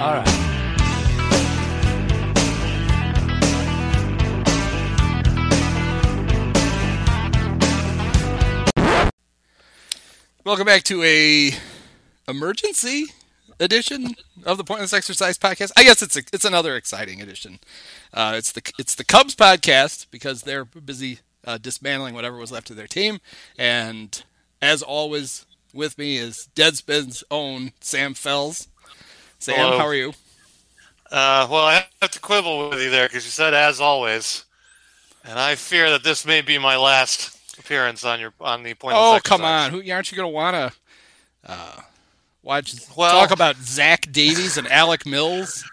All right. Welcome back to a emergency edition of the Pointless Exercise Podcast. I guess it's a, it's another exciting edition. Uh, it's the it's the Cubs podcast because they're busy uh, dismantling whatever was left of their team, and as always, with me is Deadspin's own Sam Fels. Sam, Hello. how are you? Uh, well, I have to quibble with you there because you said as always, and I fear that this may be my last appearance on your on the point. Oh, come on! Who aren't you going to want to uh, watch Well- talk about Zach Davies and Alec Mills?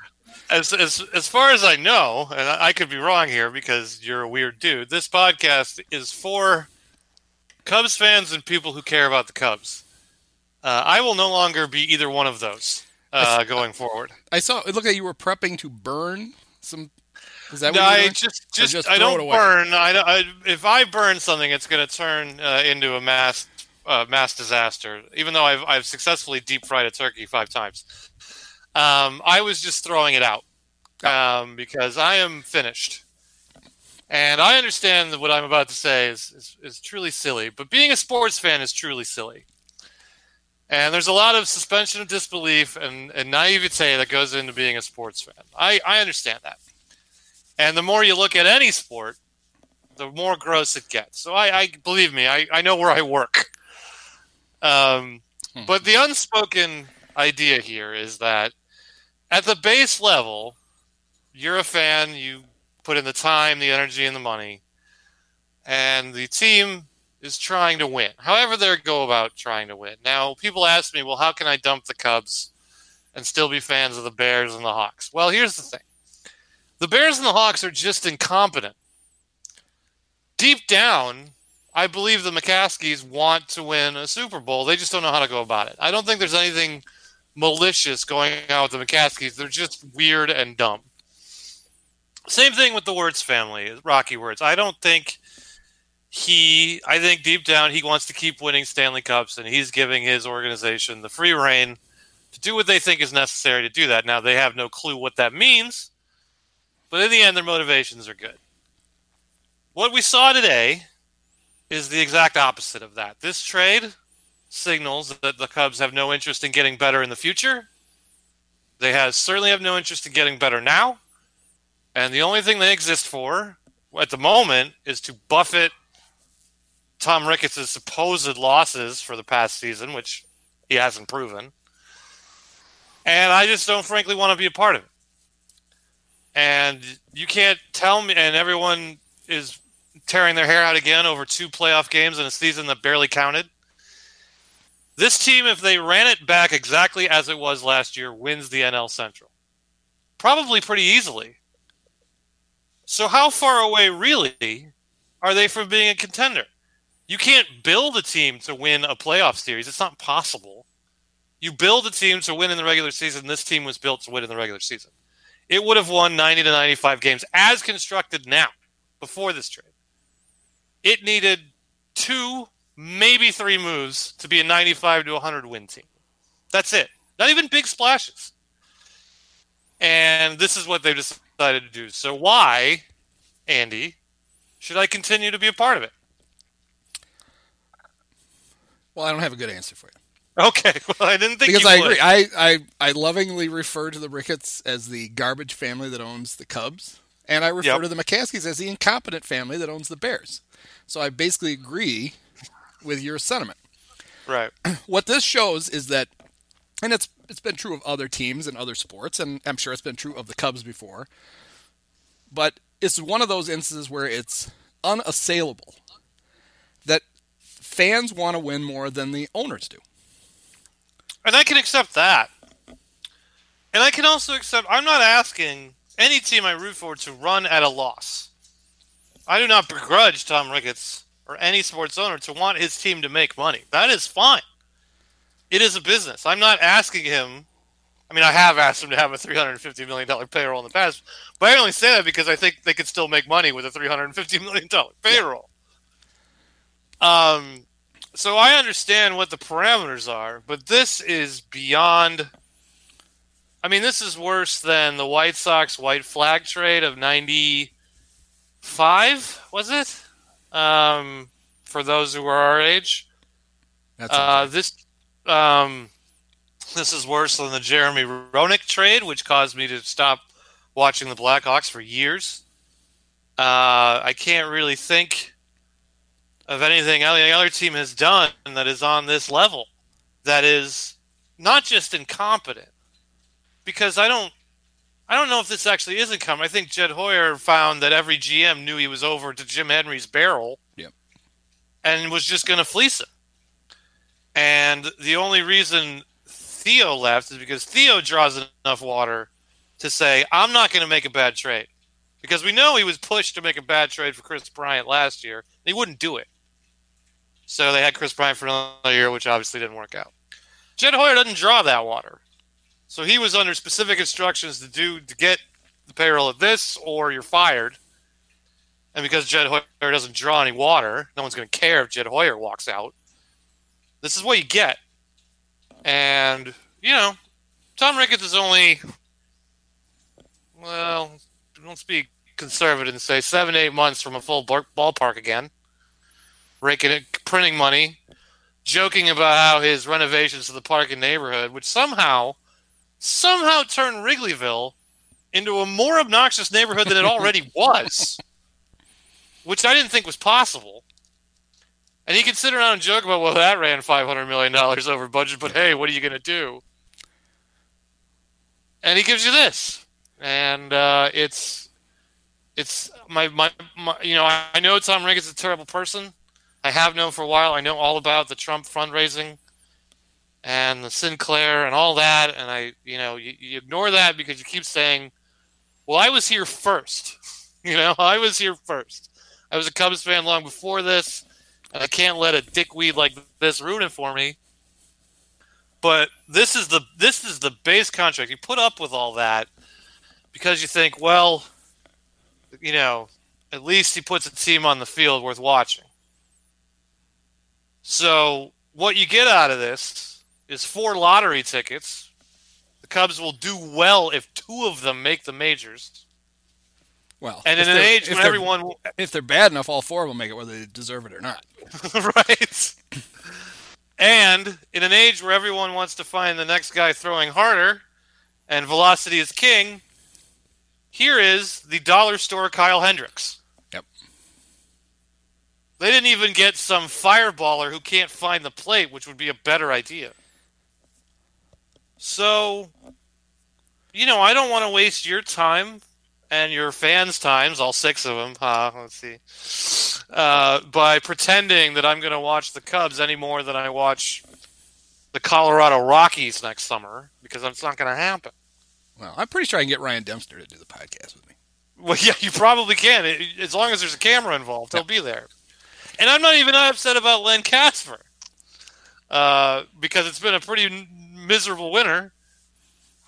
As, as as far as I know, and I, I could be wrong here because you're a weird dude. This podcast is for Cubs fans and people who care about the Cubs. Uh, I will no longer be either one of those uh, going forward. I saw it looked like you were prepping to burn some. Is that what No, you're I just, just, just I don't burn. I, I, if I burn something, it's going to turn uh, into a mass, uh, mass disaster. Even though I've, I've successfully deep fried a turkey five times, um, I was just throwing it out um, because I am finished, and I understand that what I'm about to say is, is is truly silly. But being a sports fan is truly silly. And there's a lot of suspension of disbelief and, and naivete that goes into being a sports fan. I, I understand that. And the more you look at any sport, the more gross it gets. So I, I believe me, I, I know where I work. Um, but the unspoken idea here is that at the base level, you're a fan, you put in the time, the energy, and the money, and the team is trying to win. However, they go about trying to win. Now, people ask me, well, how can I dump the Cubs and still be fans of the Bears and the Hawks? Well, here's the thing the Bears and the Hawks are just incompetent. Deep down, I believe the McCaskeys want to win a Super Bowl. They just don't know how to go about it. I don't think there's anything malicious going on with the McCaskeys. They're just weird and dumb. Same thing with the Wirtz family, Rocky Wirtz. I don't think he, I think deep down he wants to keep winning Stanley Cups and he's giving his organization the free reign to do what they think is necessary to do that. Now, they have no clue what that means, but in the end, their motivations are good. What we saw today is the exact opposite of that. This trade signals that the Cubs have no interest in getting better in the future. They have certainly have no interest in getting better now. And the only thing they exist for at the moment is to buffet Tom Ricketts' supposed losses for the past season, which he hasn't proven. And I just don't frankly want to be a part of it. And you can't tell me, and everyone is tearing their hair out again over two playoff games in a season that barely counted. This team, if they ran it back exactly as it was last year, wins the NL Central. Probably pretty easily. So, how far away, really, are they from being a contender? You can't build a team to win a playoff series. It's not possible. You build a team to win in the regular season. This team was built to win in the regular season. It would have won 90 to 95 games as constructed now, before this trade. It needed two, maybe three moves to be a 95 to 100 win team. That's it. Not even big splashes. And this is what they've decided to do. So, why, Andy, should I continue to be a part of it? Well, I don't have a good answer for you. Okay, well, I didn't think because I would. agree. I, I I lovingly refer to the Ricketts as the garbage family that owns the Cubs, and I refer Yep. to the McCaskeys as the incompetent family that owns the Bears. So I basically agree with your sentiment. Right. What this shows is that, and it's it's been true of other teams and other sports, and I'm sure it's been true of the Cubs before. But it's one of those instances where it's unassailable fans want to win more than the owners do. And I can accept that. And I can also accept I'm not asking any team I root for to run at a loss. I do not begrudge Tom Ricketts or any sports owner to want his team to make money. That is fine. It is a business. I'm not asking him I mean, I have asked him to have a $350 million payroll in the past, but I only say that because I think they could still make money with a $350 million payroll. Um, so I understand what the parameters are, but this is beyond. I mean, this is worse than the White Sox white flag trade of '95. Was it? Um, for those who are our age, That's uh, this um, this is worse than the Jeremy Roenick trade, which caused me to stop watching the Blackhawks for years. Uh, I can't really think of anything any other team has done that is on this level that is not just incompetent because I don't I don't know if this actually is incompetent. I think Jed Hoyer found that every GM knew he was over to Jim Henry's barrel Yep. and was just going to fleece him. And the only reason Theo left is because Theo draws enough water to say, I'm not going to make a bad trade. Because we know he was pushed to make a bad trade for Kris Bryant last year. He wouldn't do it. So they had Kris Bryant for another year, which obviously didn't work out. Jed Hoyer doesn't draw that water. So he was under specific instructions to do to get the payroll of this or you're fired. And because Jed Hoyer doesn't draw any water, no one's going to care if Jed Hoyer walks out. This is what you get. And, you know, Tom Ricketts is only, well, don't be conservative and say seven, eight months from a full ballpark again. Raking it, printing money, joking about how his renovations to the park and neighborhood, which somehow, somehow turned Wrigleyville into a more obnoxious neighborhood than it already was, which I didn't think was possible. And he can sit around and joke about, well, that ran $500 million over budget, but hey, what are you going to do? And he gives you this. And uh, it's, it's my, my, my, you know, I, I know Tom Ricketts is a terrible person. I have known for a while. I know all about the Trump fundraising and the Sinclair and all that. And I, you know, you, you ignore that because you keep saying, well, I was here first. You know, I was here first. I was a Cubs fan long before this, and I can't let a dickweed like this ruin it for me. But this is the this is the base contract. You put up with all that because you think, well, you know, at least he puts a team on the field worth watching. So what you get out of this is four lottery tickets. The Cubs will do well if two of them make the majors. well, And in an age when everyone if they're bad enough, all four will make it whether they deserve it or not. right. And in an age where everyone wants to find the next guy throwing harder and velocity is king, here is the dollar store Kyle Hendricks. They didn't even get some fireballer who can't find the plate, which would be a better idea. So, you know, I don't want to waste your time and your fans' times, all six of them. Huh? Let's see. Uh, by pretending that I'm going to watch the Cubs any more than I watch the Colorado Rockies next summer, because it's not going to happen. Well, I'm pretty sure I can get Ryan Dempster to do the podcast with me. Well, yeah, you probably can. It- As long as there's a camera involved, he'll be there. And I'm not even upset about Len Kasper uh, because it's been a pretty miserable winter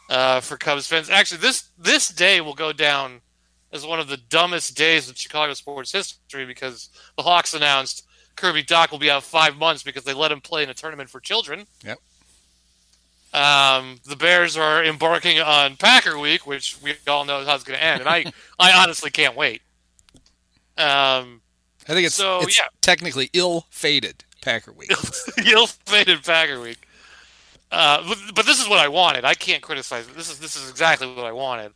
uh, for Cubs fans. Actually, this this day will go down as one of the dumbest days in Chicago sports history because the Hawks announced Kirby Dach will be out five months because they let him play in a tournament for children. Yep. Um, the Bears are embarking on Packer Week, which we all know how it's going to end, and I, I honestly can't wait. Um, I think it's, So, it's yeah. technically ill-fated Packer Week. ill-fated Packer Week. Uh, but, but this is what I wanted. I can't criticize it. This is this is exactly what I wanted.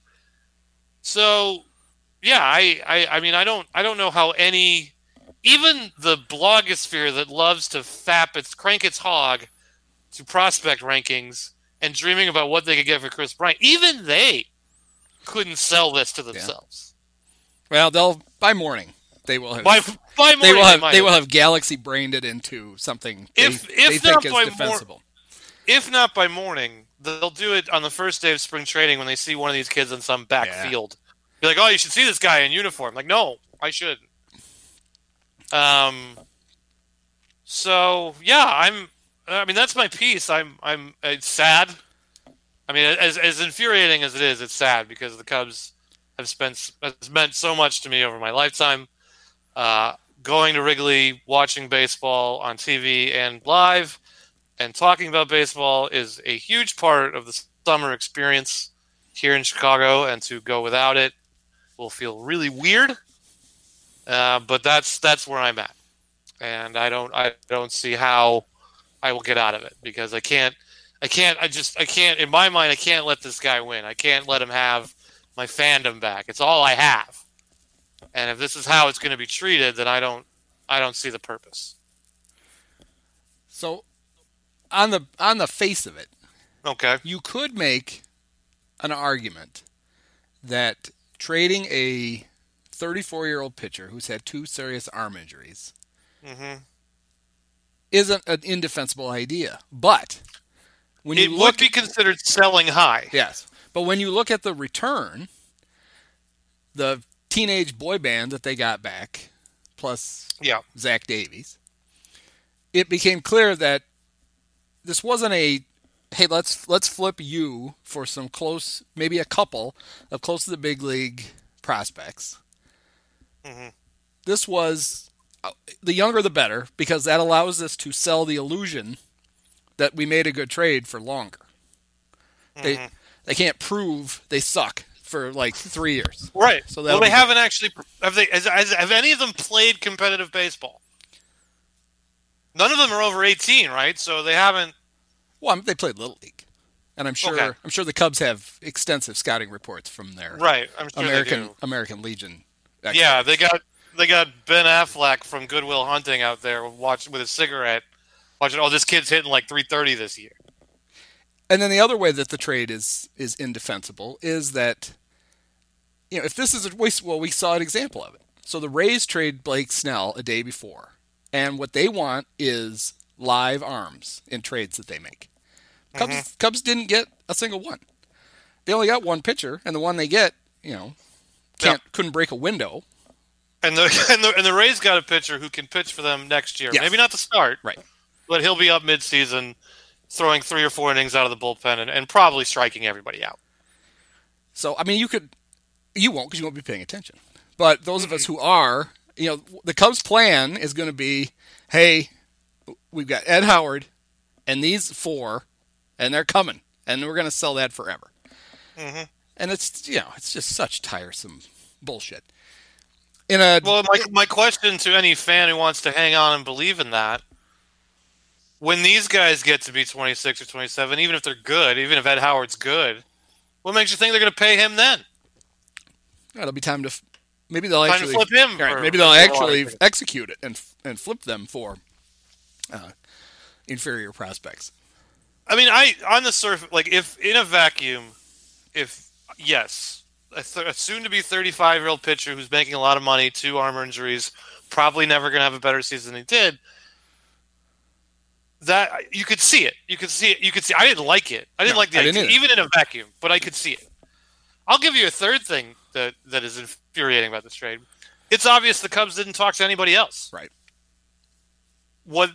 So, yeah, I, I I mean I don't I don't know how any even the blogosphere that loves to fap its crank its hog to prospect rankings and dreaming about what they could get for Kris Bryant, even they couldn't sell this to themselves. well, they'll by morning they will have By by they will have they will have galaxy brained it into something they, If- they if think not by defensible. if not by morning, they'll do it on the first day of spring training when they see one of these kids in some back Yeah. Be like, "Oh, you should see this guy in uniform." Like, no, I shouldn't. Um. So yeah, I'm. I mean, that's my piece. I'm. I'm. It's sad. I mean, as as infuriating as it is, it's sad because the Cubs have spent has meant so much to me over my lifetime. Uh, going to Wrigley, watching baseball on TV and live, and talking about baseball is a huge part of the summer experience. here in Chicago, and to go without it will feel really weird. Uh, but that's that's where I'm at, and I don't I don't see how I will get out of it because I can't I can't I just I can't in my mind I can't let this guy win. I can't let him have my fandom back. It's all I have. And if this is how it's going to be treated, then I don't I don't see the purpose. So on the on the face of it, Okay. you could make an argument that trading a 34 year old pitcher who's had two serious arm injuries hmm isn't an indefensible idea. But when It you would be considered selling high. yes, but when you look at the return, the teenage boy band that they got back, plus Yeah. Zach Davies, it became clear that this wasn't a hey let's let's flip you for some close maybe a couple of close to the big league prospects. Mhm. This was uh, the younger the better because that allows us to sell the illusion that we made a good trade for longer. They Mhm. they can't prove they suck for like three years. Right. So well, they haven't actually. Have they? Has, has, have any of them played competitive baseball? None of them are over eighteen, right? So they haven't. Well, I mean, they played little league, and I'm sure Okay. I'm sure the Cubs have extensive scouting reports from their Right. I'm sure American. American Legion. Yeah, they got they got Ben Affleck from Goodwill Hunting out there watching with a cigarette, watching. Oh, this kid's hitting like 330 this year. And then the other way that the trade is is indefensible is that you know if this is a we well we saw an example of it. So the Rays trade Blake Snell a day before, and what they want is live arms in trades that they make. Cubs mm-hmm. Cubs didn't get a single one. They only got one pitcher, and the one they get, you know, can't couldn't break a window. And the, and the and the Rays got a pitcher who can pitch for them next year. Yes. Maybe not to start, Right. but he'll be up midseason, throwing three or four innings out of the bullpen and, and probably striking everybody out. So I mean, you could, you won't because you won't be paying attention. But those of us who are, you know, the Cubs' plan is going to be, hey, we've got Ed Howard and these four, and they're coming, and we're going to sell that forever. Mhm. And it's you know, it's just such tiresome bullshit. In a Well, my my question to any fan who wants to hang on and believe in that, when these guys get to be 26 or 27, even if they're good, even if Ed Howard's good, what makes you think they're going to pay him then? It'll be time to f- maybe they'll Time actually flip him. Right, maybe they'll for a lot of actually execute it and and flip them for uh, inferior prospects. I mean, I on the surface, like if in a vacuum, if yes, a, th- a soon-to-be 35-year-old pitcher who's making a lot of money, two arm injuries, probably never going to have a better season than he did. That you could see it. You could see it. You could see. I didn't like it. I didn't No, like the idea, even in a vacuum, but I could see it. I'll give you a third thing that that is infuriating about this trade. It's obvious the Cubs didn't talk to anybody else. Right. What?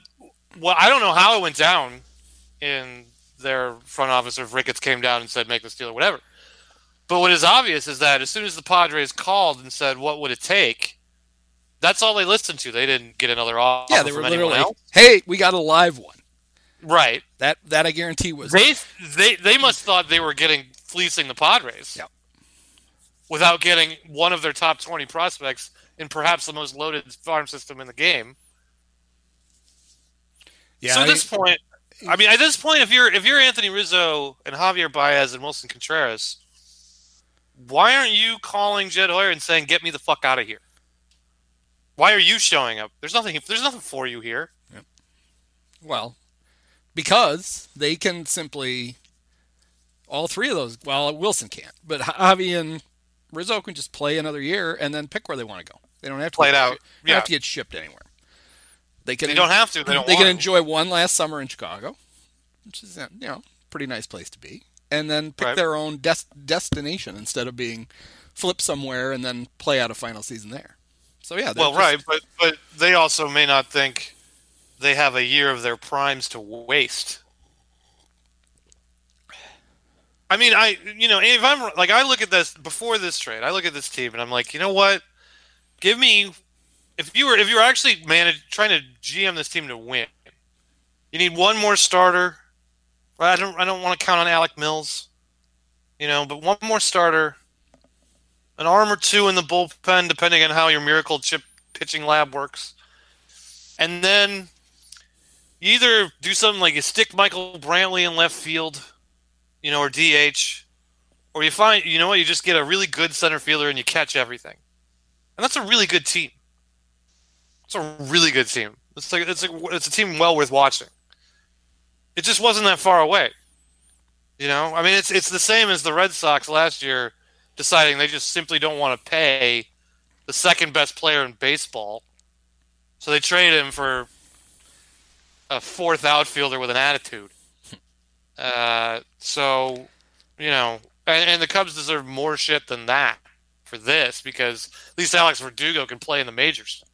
Well, I don't know how it went down in their front office or if Ricketts came down and said make this deal or whatever. But what is obvious is that as soon as the Padres called and said what would it take, that's all they listened to. They didn't get another offer Yeah, they were literally, else. hey, we got a live one. Right. That that I guarantee was They they they must thought they were getting fleecing the Padres. Yep. Without getting one of their top twenty prospects in perhaps the most loaded farm system in the game. yeah. so I at this point, I mean, at this point, if you're if you're Anthony Rizzo and Javier Baez and Willson Contreras, why aren't you calling Jed Hoyer and saying, "Get me the fuck out of here"? Why are you showing up? There's nothing. There's nothing for you here. well, because they can simply all three of those. Well, Willson can't, but Javi and Rizzo can just play another year and then pick where they want to go. They don't have to Play it get, out. They don't Yeah. have to get shipped anywhere. They can. They don't have to. They don't. they can enjoy one last summer in Chicago, which is uh, you know pretty nice place to be, and then pick Right. their own des- destination instead of being flipped somewhere and then play out a final season there. So yeah, Well, just- right, but but they also may not think they have a year of their primes to waste. I mean, I you know, if I'm like I look at this before this trade, I look at this team and I'm like, you know what? Give me if you were if you were actually manage trying to GM this team to win, you need one more starter. I don't I don't want to count on Alec Mills. You know, but one more starter, an arm or two in the bullpen, depending on how your miracle chip pitching lab works, and then either do something like you stick Michael Brantley in left field, you know, or DH, or you find you know what you just get a really good center fielder and you catch everything, and that's a really good team. It's a really good team. It's like it's a, it's a team well worth watching. It just wasn't that far away. You know, I mean, it's it's the same as the Red Sox last year deciding they just simply don't want to pay the second best player in baseball, so they trade him for a fourth outfielder with an attitude. Uh, so, you know, and, and the Cubs deserve more shit than that for this because at least Alex Verdugo can play in the majors.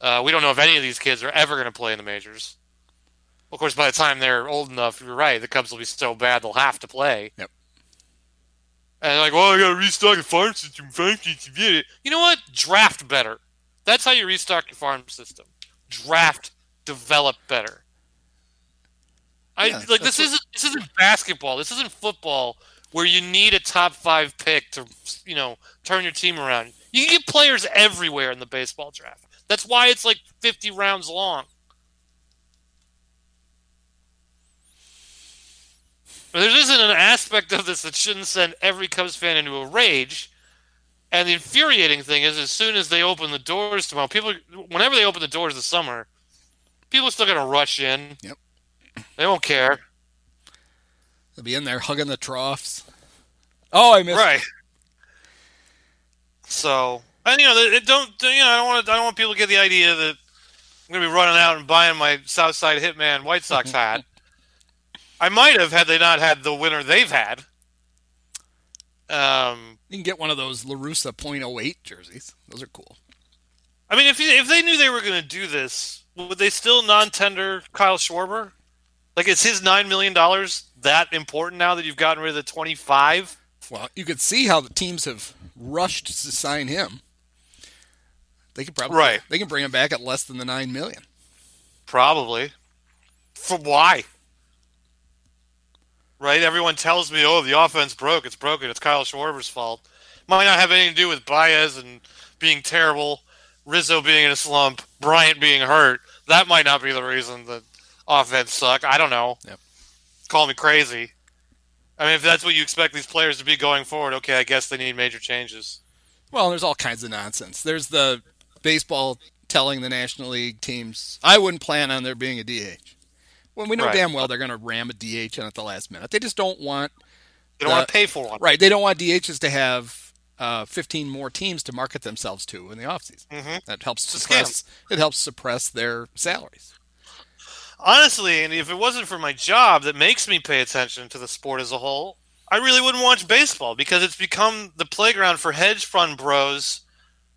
Uh, we don't know if any of these kids are ever going to play in the majors. Of course, by the time they're old enough, you're right. The Cubs will be so bad they'll have to play. Yep. And like, well, I got to restock the farm system. You know what? Draft better. That's how you restock your farm system. Draft, develop better. I Yeah, like this isn't this isn't basketball. This isn't football where you need a top five pick to you know turn your team around. You can get players everywhere in the baseball draft. That's why it's like fifty rounds long. But there isn't an aspect of this that shouldn't send every Cubs fan into a rage. And the infuriating thing is, as soon as they open the doors tomorrow, people, whenever they open the doors this summer, people are still going to rush in. Yep. They won't care. They'll be in there hugging the troughs. Oh, I missed. Right. So, and you know, it don't you know, I don't want to, I don't want people to get the idea that I'm going to be running out and buying my Southside Hitman White Sox hat. I might have had they not had the winner they've had. Um, You can get one of those La Russa .08 jerseys. Those are cool. I mean, if you, if they knew they were going to do this, would they still non-tender Kyle Schwarber? Like, is his nine million dollars that important now that you've gotten rid of the twenty-five? Well, you could see how the teams have rushed to sign him. They could probably Right. They can bring him back at less than the nine million. Probably. For why? Right? Everyone tells me, oh, the offense broke. It's broken. It's Kyle Schwarber's fault. Might not have anything to do with Baez and being terrible, Rizzo being in a slump, Bryant being hurt. That might not be the reason the offense suck. I don't know. Yep. Call me crazy. I mean, if that's what you expect these players to be going forward, okay, I guess they need major changes. Well, there's all kinds of nonsense. There's the baseball telling the National League teams, I wouldn't plan on there being a DH. When we know Right. damn well they're going to ram a DH in at the last minute. They just don't want They don't Uh, want to pay for one. right. They don't want DHs to have uh, 15 more teams to market themselves to in the offseason. Mhm. That helps suppress. It helps suppress their salaries. Honestly, and if it wasn't for my job that makes me pay attention to the sport as a whole, I really wouldn't watch baseball because it's become the playground for hedge fund bros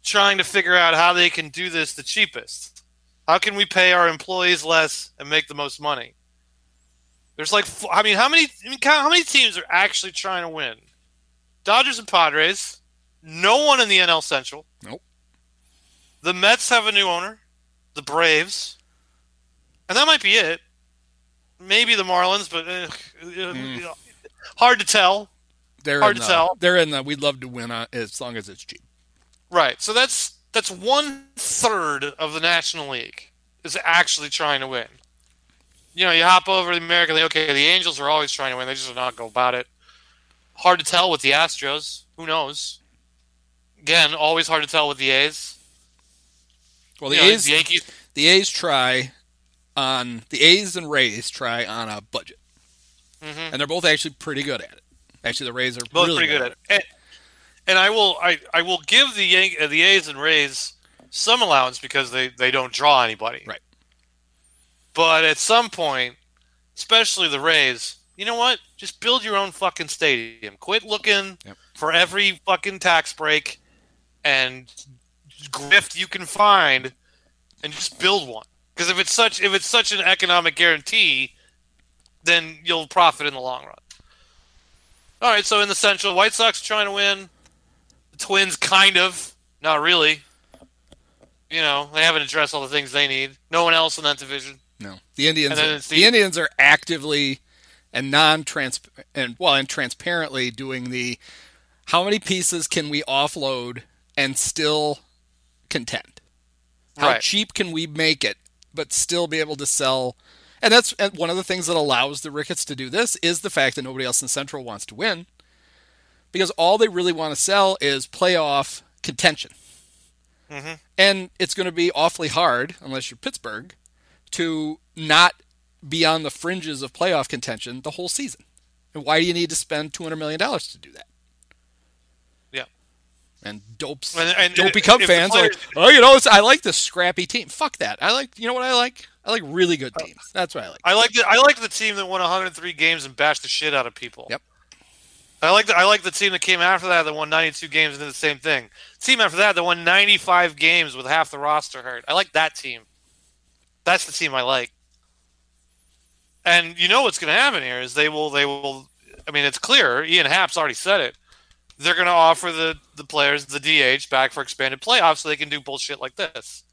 trying to figure out how they can do this the cheapest. How can we pay our employees less and make the most money? There's like, I mean, how many? I mean, how many teams are actually trying to win? Dodgers and Padres. No one in the NL Central. Nope. The Mets have a new owner. The Braves. And that might be it. Maybe the Marlins, but eh, Mm. hard to tell. They're Hard in to the, tell. They're in the. We'd love to win on, as long as it's cheap. Right. So that's that's one third of the National League is actually trying to win. You know, you hop over to the American League. Okay, the Angels are always trying to win. They just do not go about it. Hard to tell with the Astros. Who knows? Again, always hard to tell with the A's. Well, the You know, A's, the Yankees. the A's try on the A's and Rays try on a budget, hmm and they're both actually pretty good at it. Actually, the Rays are both really pretty good at it. And, and I will I, I will give the Yan- uh, the A's and Rays some allowance because they, they don't draw anybody. Right. But at some point, especially the Rays, you know what? Just build your own fucking stadium. Quit looking Yep. for every fucking tax break and grift you can find, and just build one. Because if it's such if it's such an economic guarantee, then you'll profit in the long run. All right, so in the Central, White Sox trying to win. The Twins, kind of, not really. You know, they haven't addressed all the things they need. No one else in that division. No, the Indians. Are, the, the- Indians are actively and non-trans and well and transparently doing the how many pieces can we offload and still contend? How Right. cheap can we make it but still be able to sell? And that's one of the things that allows the Ricketts to do this is the fact that nobody else in Central wants to win. Because all they really want to sell is playoff contention. Mhm. And it's going to be awfully hard, unless you're Pittsburgh, to not be on the fringes of playoff contention the whole season. And why do you need to spend $200 million to do that? And dopes, And- and Cub the fans are like, oh, you know, I like this scrappy team. Fuck that. I like, you know what I like? I like really good Uh, teams. That's what I like. I like the I like the team that won 103 games and bashed the shit out of people. Yep. I like the I like the team that came after that that won 92 games and did the same thing. Team after that that won 95 games with half the roster hurt. I like that team. That's the team I like. And you know what's going to happen here is they will they will. I mean, it's clear. Ian Happ's already said it. They're going to offer the the players the DH back for expanded playoffs so they can do bullshit like this.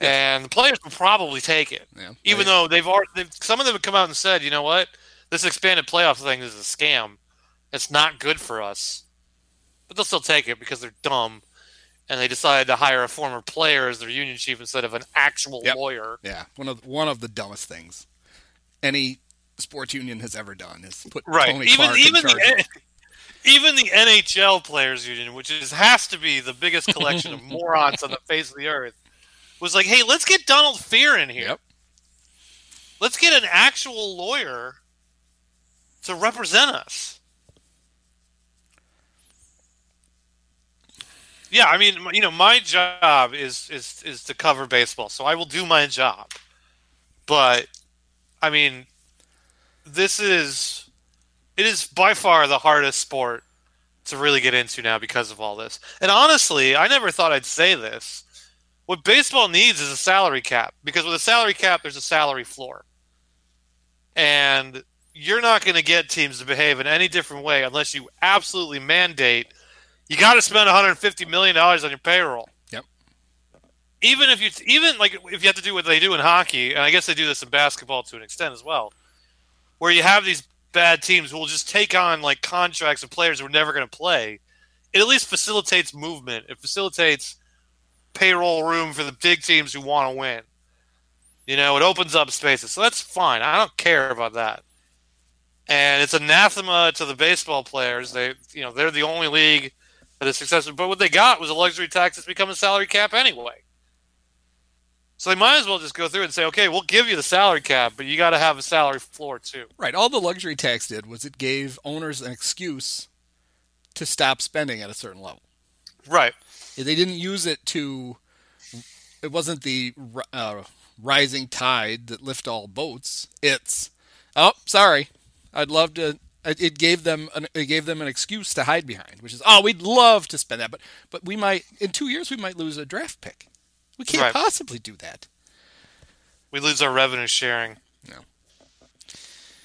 And the players will probably take it Yeah. even though they've already they've, some of them have come out and said, you know what, this expanded playoff thing is a scam. It's not good for us, but they'll still take it because they're dumb, and they decided to hire a former player as their union chief instead of an actual Yep. lawyer. Yeah, one of one of the dumbest things any sports union has ever done is put Right. Tony even Clark even the even the NHL players union, which is has to be the biggest collection of morons on the face of the earth, was like, hey, let's get Donald Fehr in here. Yep. Let's get an actual lawyer to represent us. Yeah, I mean, you know, my job is is is to cover baseball, so I will do my job. But I mean, this is it is by far the hardest sport to really get into now because of all this. And honestly, I never thought I'd say this. What baseball needs is a salary cap because with a salary cap, there's a salary floor. And you're not going to get teams to behave in any different way unless you absolutely mandate you got to spend 150 million dollars on your payroll. Yep. Even if you even like if you have to do what they do in hockey, and I guess they do this in basketball to an extent as well, where you have these bad teams will just take on like contracts of players who are never going to play. It at least facilitates movement. It facilitates payroll room for the big teams who want to win. You know, it opens up spaces. So that's fine. I don't care about that. And it's anathema to the baseball players. They, you know, they're the only league that is successful. But what they got was a luxury tax that's become a salary cap anyway. So they might as well just go through and say, okay, we'll give you the salary cap, but you got to have a salary floor too. Right. All the luxury tax did was it gave owners an excuse to stop spending at a certain level. Right. They didn't use it to. It wasn't the uh, rising tide that lift all boats. It's oh, sorry. I'd love to. It it gave them an, it gave them an excuse to hide behind, which is oh, we'd love to spend that, but but we might in two years we might lose a draft pick. We can't Right. possibly do that. We lose our revenue sharing. No.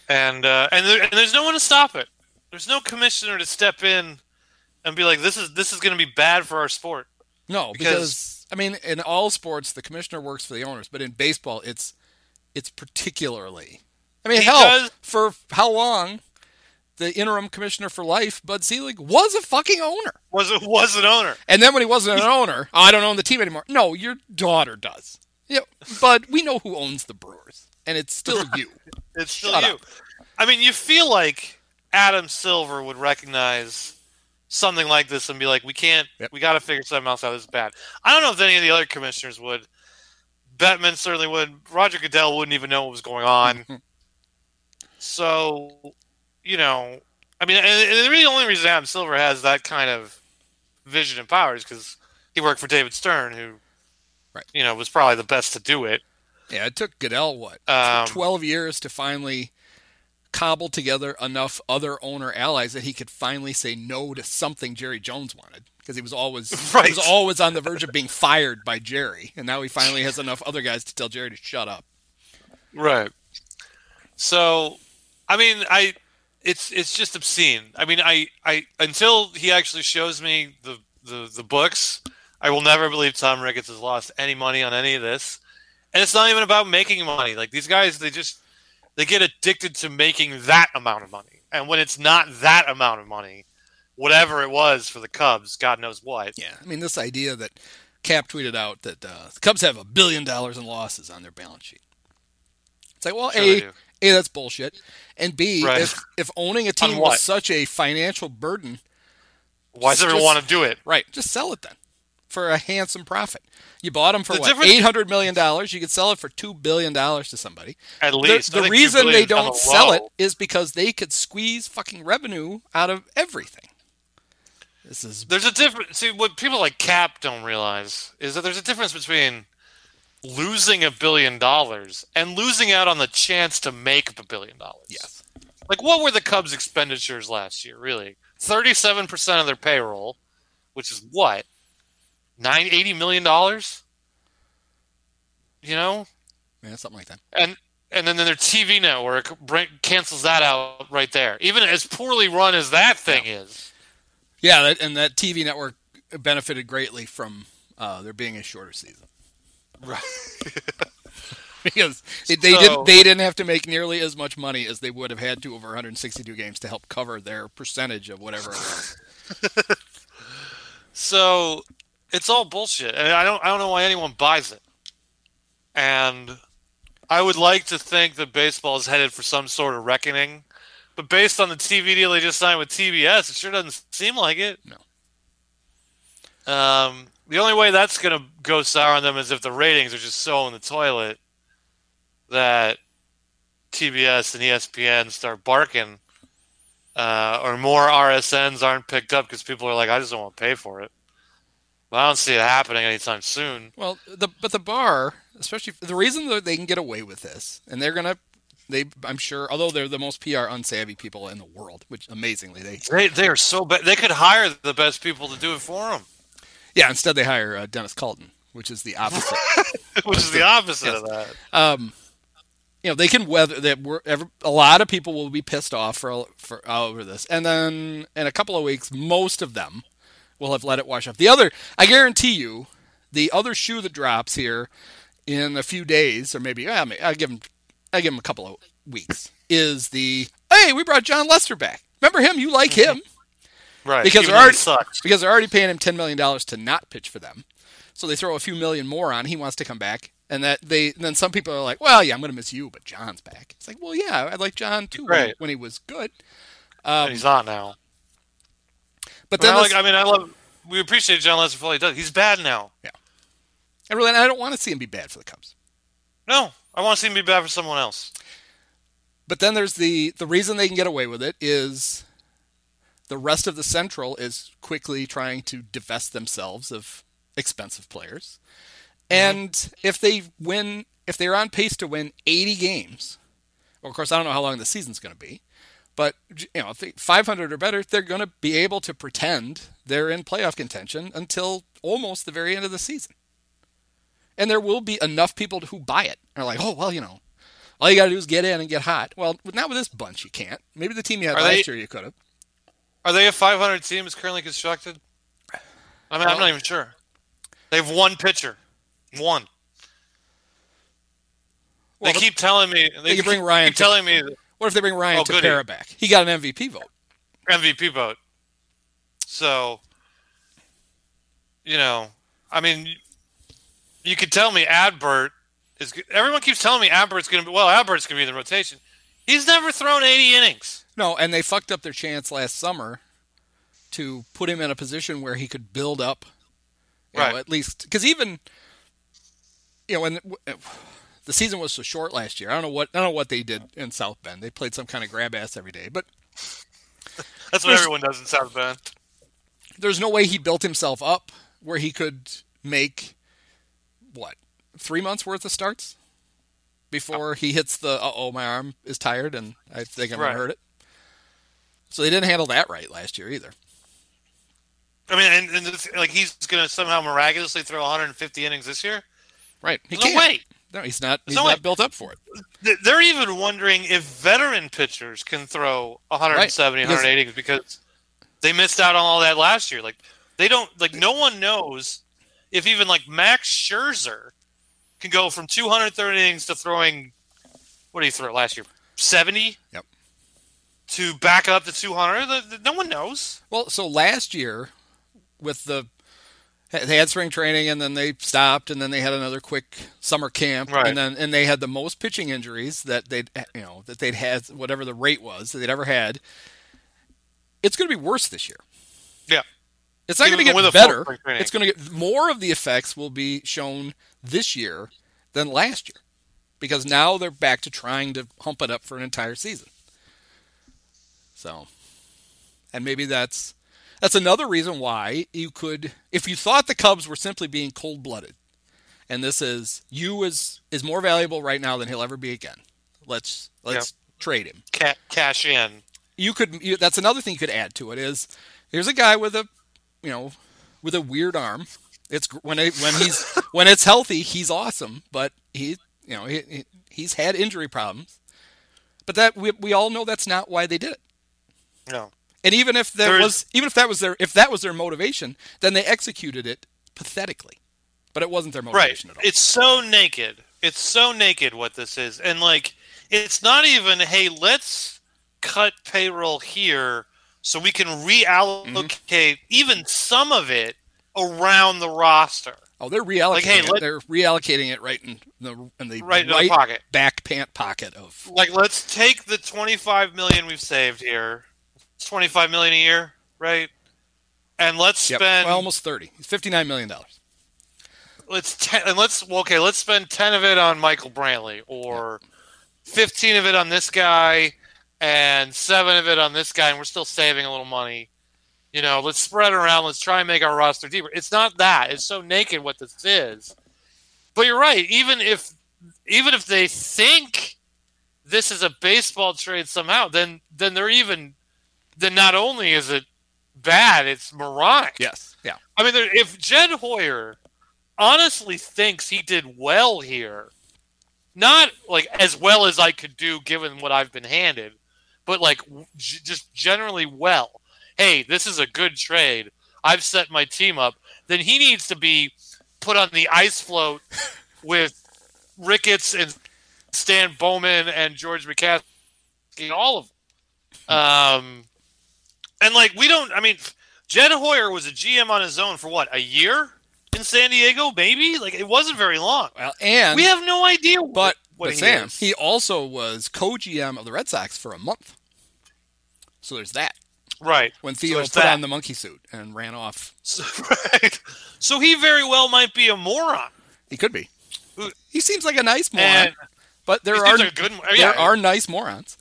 And uh, and, there, and there's no one to stop it. There's no commissioner to step in and be like, this is this is going to be bad for our sport. No, Because- because, I mean, in all sports, the commissioner works for the owners, but in baseball, it's it's particularly. I mean, hell, Because- for how long the interim commissioner for life, Bud Selig, was a fucking owner, Was it was an owner? and then when he wasn't an owner, I don't own the team anymore. No, your daughter does. Yeah, but we know who owns the Brewers, and it's still you. It's still Shut you. up. I mean, you feel like Adam Silver would recognize something like this and be like, "We can't. Yep. We got to figure something else out. This is bad." I don't know if any of the other commissioners would. Bettman certainly would. Roger Goodell wouldn't even know what was going on. so, you know, I mean, and, and the really only reason Adam Silver has that kind of vision and power is because he worked for David Stern, who, Right. you know, was probably the best to do it. Yeah, it took Goodell what Um, twelve years to finally cobble together enough other owner allies that he could finally say no to something Jerry Jones wanted because he was always he was always on the verge of being fired by Jerry, and now he finally has enough other guys to tell Jerry to shut up. Right. So, I mean, I it's it's just obscene. I mean, I I until he actually shows me the the the books, I will never believe Tom Ricketts has lost any money on any of this. And it's not even about making money. Like these guys, they just they get addicted to making that amount of money. And when it's not that amount of money, whatever it was for the Cubs, God knows what. Yeah, I mean this idea that Cap tweeted out that uh, the Cubs have a billion dollars in losses on their balance sheet. It's like, well, Sure a. a that's bullshit, and b Right. if if owning a team was such a financial burden, Why does Just- everyone want to do it? right? Just sell it then for a handsome profit. You bought them for The what eight hundred million dollars. You could sell it for two billion dollars to somebody. At least. the two reason they don't sell it is because they could squeeze fucking revenue out of everything. This is There's a difference. See, what people like Cap don't realize is that there's a difference between losing a billion dollars and losing out on the chance to make a billion dollars. yes, Like, what were the Cubs' expenditures last year, really? 37% of their payroll, which is what? Nine, $80 million? You know? yeah, something like that. And and then their TV network bring, cancels that out right there. Even as poorly run as that thing is. Yeah, that, and that TV network benefited greatly from uh, there being a shorter season Right. because they didn't they didn't have to make nearly as much money as they would have had to over 162 games to help cover their percentage of whatever it was. So it's all bullshit, and I don't I don't know why anyone buys it. And I would like to think that baseball is headed for some sort of reckoning, but based on the TV deal they just signed with TBS, it sure doesn't seem like it. No. Um, the only way that's going to go sour on them is if the ratings are just so in the toilet that TBS and ESPN start barking, uh, or more RSNs aren't picked up because people are like, I just don't want to pay for it. But I don't see it happening anytime soon. Well, the but the bar, especially the reason that they can get away with this, and they're gonna, they I'm sure, although they're the most PR unsavvy people in the world, which amazingly they, They they are so bad. They could hire the best people to do it for them, yeah, instead they hire uh, Dennis Calton, which is the opposite. which is the opposite Yes. of that. um, you know, they can weather that. We're a lot of people will be pissed off for for over this, and then in a couple of weeks, most of them will have let it wash off. The other, I guarantee you, the other shoe that drops here in a few days, or maybe I I give them, I give them a couple of weeks, is the hey, we brought Jon Lester back. Remember him? You like him Right. Because even they're already- sucks. because they're already paying him ten million dollars to not pitch for them. So they throw a few million more on. He wants to come back, and that they and then some people are like, "Well, yeah, I'm going to miss you, but Jon's back." It's like, well, yeah, I like Jon too when, Right. when he was good. Um, he's not now. but then I, like, I mean, I love. We appreciate Jon Lester for all he does. He's bad now. Yeah, I really, I don't want to see him be bad for the Cubs. No, I want to see him be bad for someone else. But then there's the the reason they can get away with it is the rest of the Central is quickly trying to divest themselves of expensive players. Mm-hmm. And if they win, if they're on pace to win 80 games, well, of course, I don't know how long the season's going to be, but you know, if they, 500 or better, they're going to be able to pretend they're in playoff contention until almost the very end of the season. And there will be enough people who buy it. Are like, oh well, you know, all you got to do is get in and get hot. Well, not with this bunch, you can't. Maybe the team you had Are last they- year, you could have. Are they a 500 team as currently constructed? I mean, I'm not even sure. They have one pitcher. One. Well, they keep telling me. They, could bring Ryan keep to- telling me the What if they bring Ryan Oh. Tepera back? He got an MVP vote. MVP vote. So, you know, I mean, you could tell me Adbert is. Everyone keeps telling me Adbert's going to be. Well, Adbert's going to be in the rotation. He's never thrown 80 innings. No, and they fucked up their chance last summer to put him in a position where he could build up, you Right. know, at least because even you know when the season was so short last year, I don't know what I don't know what they did in South Bend. They played some kind of grab ass every day, but That's what everyone does in South Bend. there's no way he built himself up where he could make what three months worth of starts before he hits the uh oh my arm is tired and I think I'm Right. gonna hurt it. So they didn't handle that right last year either. I mean, and, and it's, like he's going to somehow miraculously throw 150 innings this year. Right? He no can't. way. No, he's not. He's no not way. built up for it. They're even wondering if veteran pitchers can throw 170, Right, 180 innings because they missed out on all that last year. Like they don't like no one knows if even like Max Scherzer can go from 230 innings to throwing what did he throw last year? seventy. Yep. To back up the two hundred, no one knows. Well, so last year with the they had spring training and then they stopped and then they had another quick summer camp Right. and then and they had the most pitching injuries that they'd you know that they'd had whatever the rate was that they'd ever had. It's going to be worse this year. Yeah. It's not going to get with a full better. It's going to get more of the effects will be shown this year than last year because now they're back to trying to hump it up for an entire season. So, and maybe that's that's another reason why you could if you thought the Cubs were simply being cold-blooded and this is you is is more valuable right now than he'll ever be again. Let's let's trade him. Ca- cash in. you could you, that's another thing you could add to it is here's a guy with a you know with a weird arm. It's when it, when he's when it's healthy he's awesome but he you know he, he- he's had injury problems. But that we, we all know that's not why they did it No. and even if that There's- was even if that was their if that was their motivation then they executed it pathetically but it wasn't their Right. motivation at all It's so naked. It's so naked what this is. And like it's not even, hey, let's cut payroll here so we can reallocate Mm-hmm. even some of it around the roster. oh they're reallocating hey, it. they're reallocating it right in the in the Right in the pocket. back pant pocket of Like let's take the 25 million we've saved here. It's 25 million a year, right? And let's Yep. spend Well, almost 30. It's $59 million. let's ten, and let's well, okay, let's spend 10 of it on Michael Brantley or 15 of it on this guy and 7 of it on this guy and we're still saving a little money. You know, let's spread around, let's try and make our roster deeper. It's not that. It's so naked what this is. But you're right, even if even if they think this is a baseball trade somehow, then then they're even then not only is it bad, it's moronic. Yes. Yeah. I mean, there, if Jed Hoyer honestly thinks he did well here, not like as well as I could do given what I've been handed, but like j- just generally well. Hey, this is a good trade. I've set my team up. Then he needs to be put on the ice float with Ricketts and Stan Bowman and George McCaskey all of them. Um, and like we don't. I mean, Jed Hoyer was a GM on his own for what a year in San Diego, maybe. Like it wasn't very long. Well, and we have no idea. but, what, what but he Sam, is. he also was co-GM of the Red Sox for a month. So there's that. right When Theo there's put that. on the monkey suit and ran off, So, right. So he very well might be a moron. he could be. He seems like a nice moron, And but there are like good. Yeah, there are nice morons.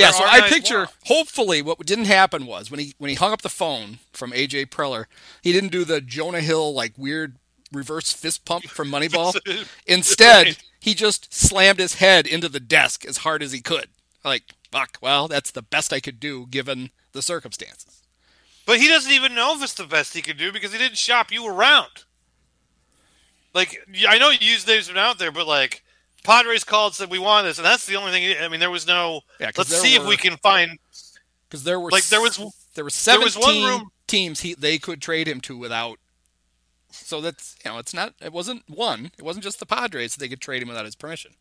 Yeah, so I picture hopefully what didn't happen was when he when he hung up the phone from AJ Preller, he didn't do the Jonah Hill like weird reverse fist pump from Moneyball. Instead, he just slammed his head into the desk as hard as he could. Like, fuck, well, that's the best I could do given the circumstances. But he doesn't even know if it's the best he could do because he didn't shop you around. Like I know you use names from out there, but like Padres called said we want this, and that's the only thing. I mean, there was no. Yeah, let's see if we can find. Because there were Like, there was- there were there was one room- teams he they could trade him to without. So that's you know it's not it wasn't one it wasn't just the Padres that they could trade him without his permission.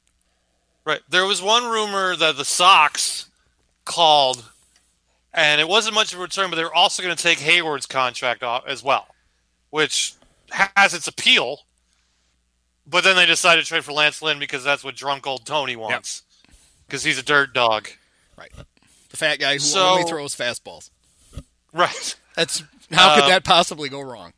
Right, there was one rumor that the Sox called, and it wasn't much of a return, but they were also going to take Heyward's contract off as well, which has its appeal. But then they decided to trade for Lance Lynn because that's what drunk old Tony wants, because he's a dirt dog. Right, the fat guy who So- only throws fastballs. Right. That's how could Uh, that possibly go wrong?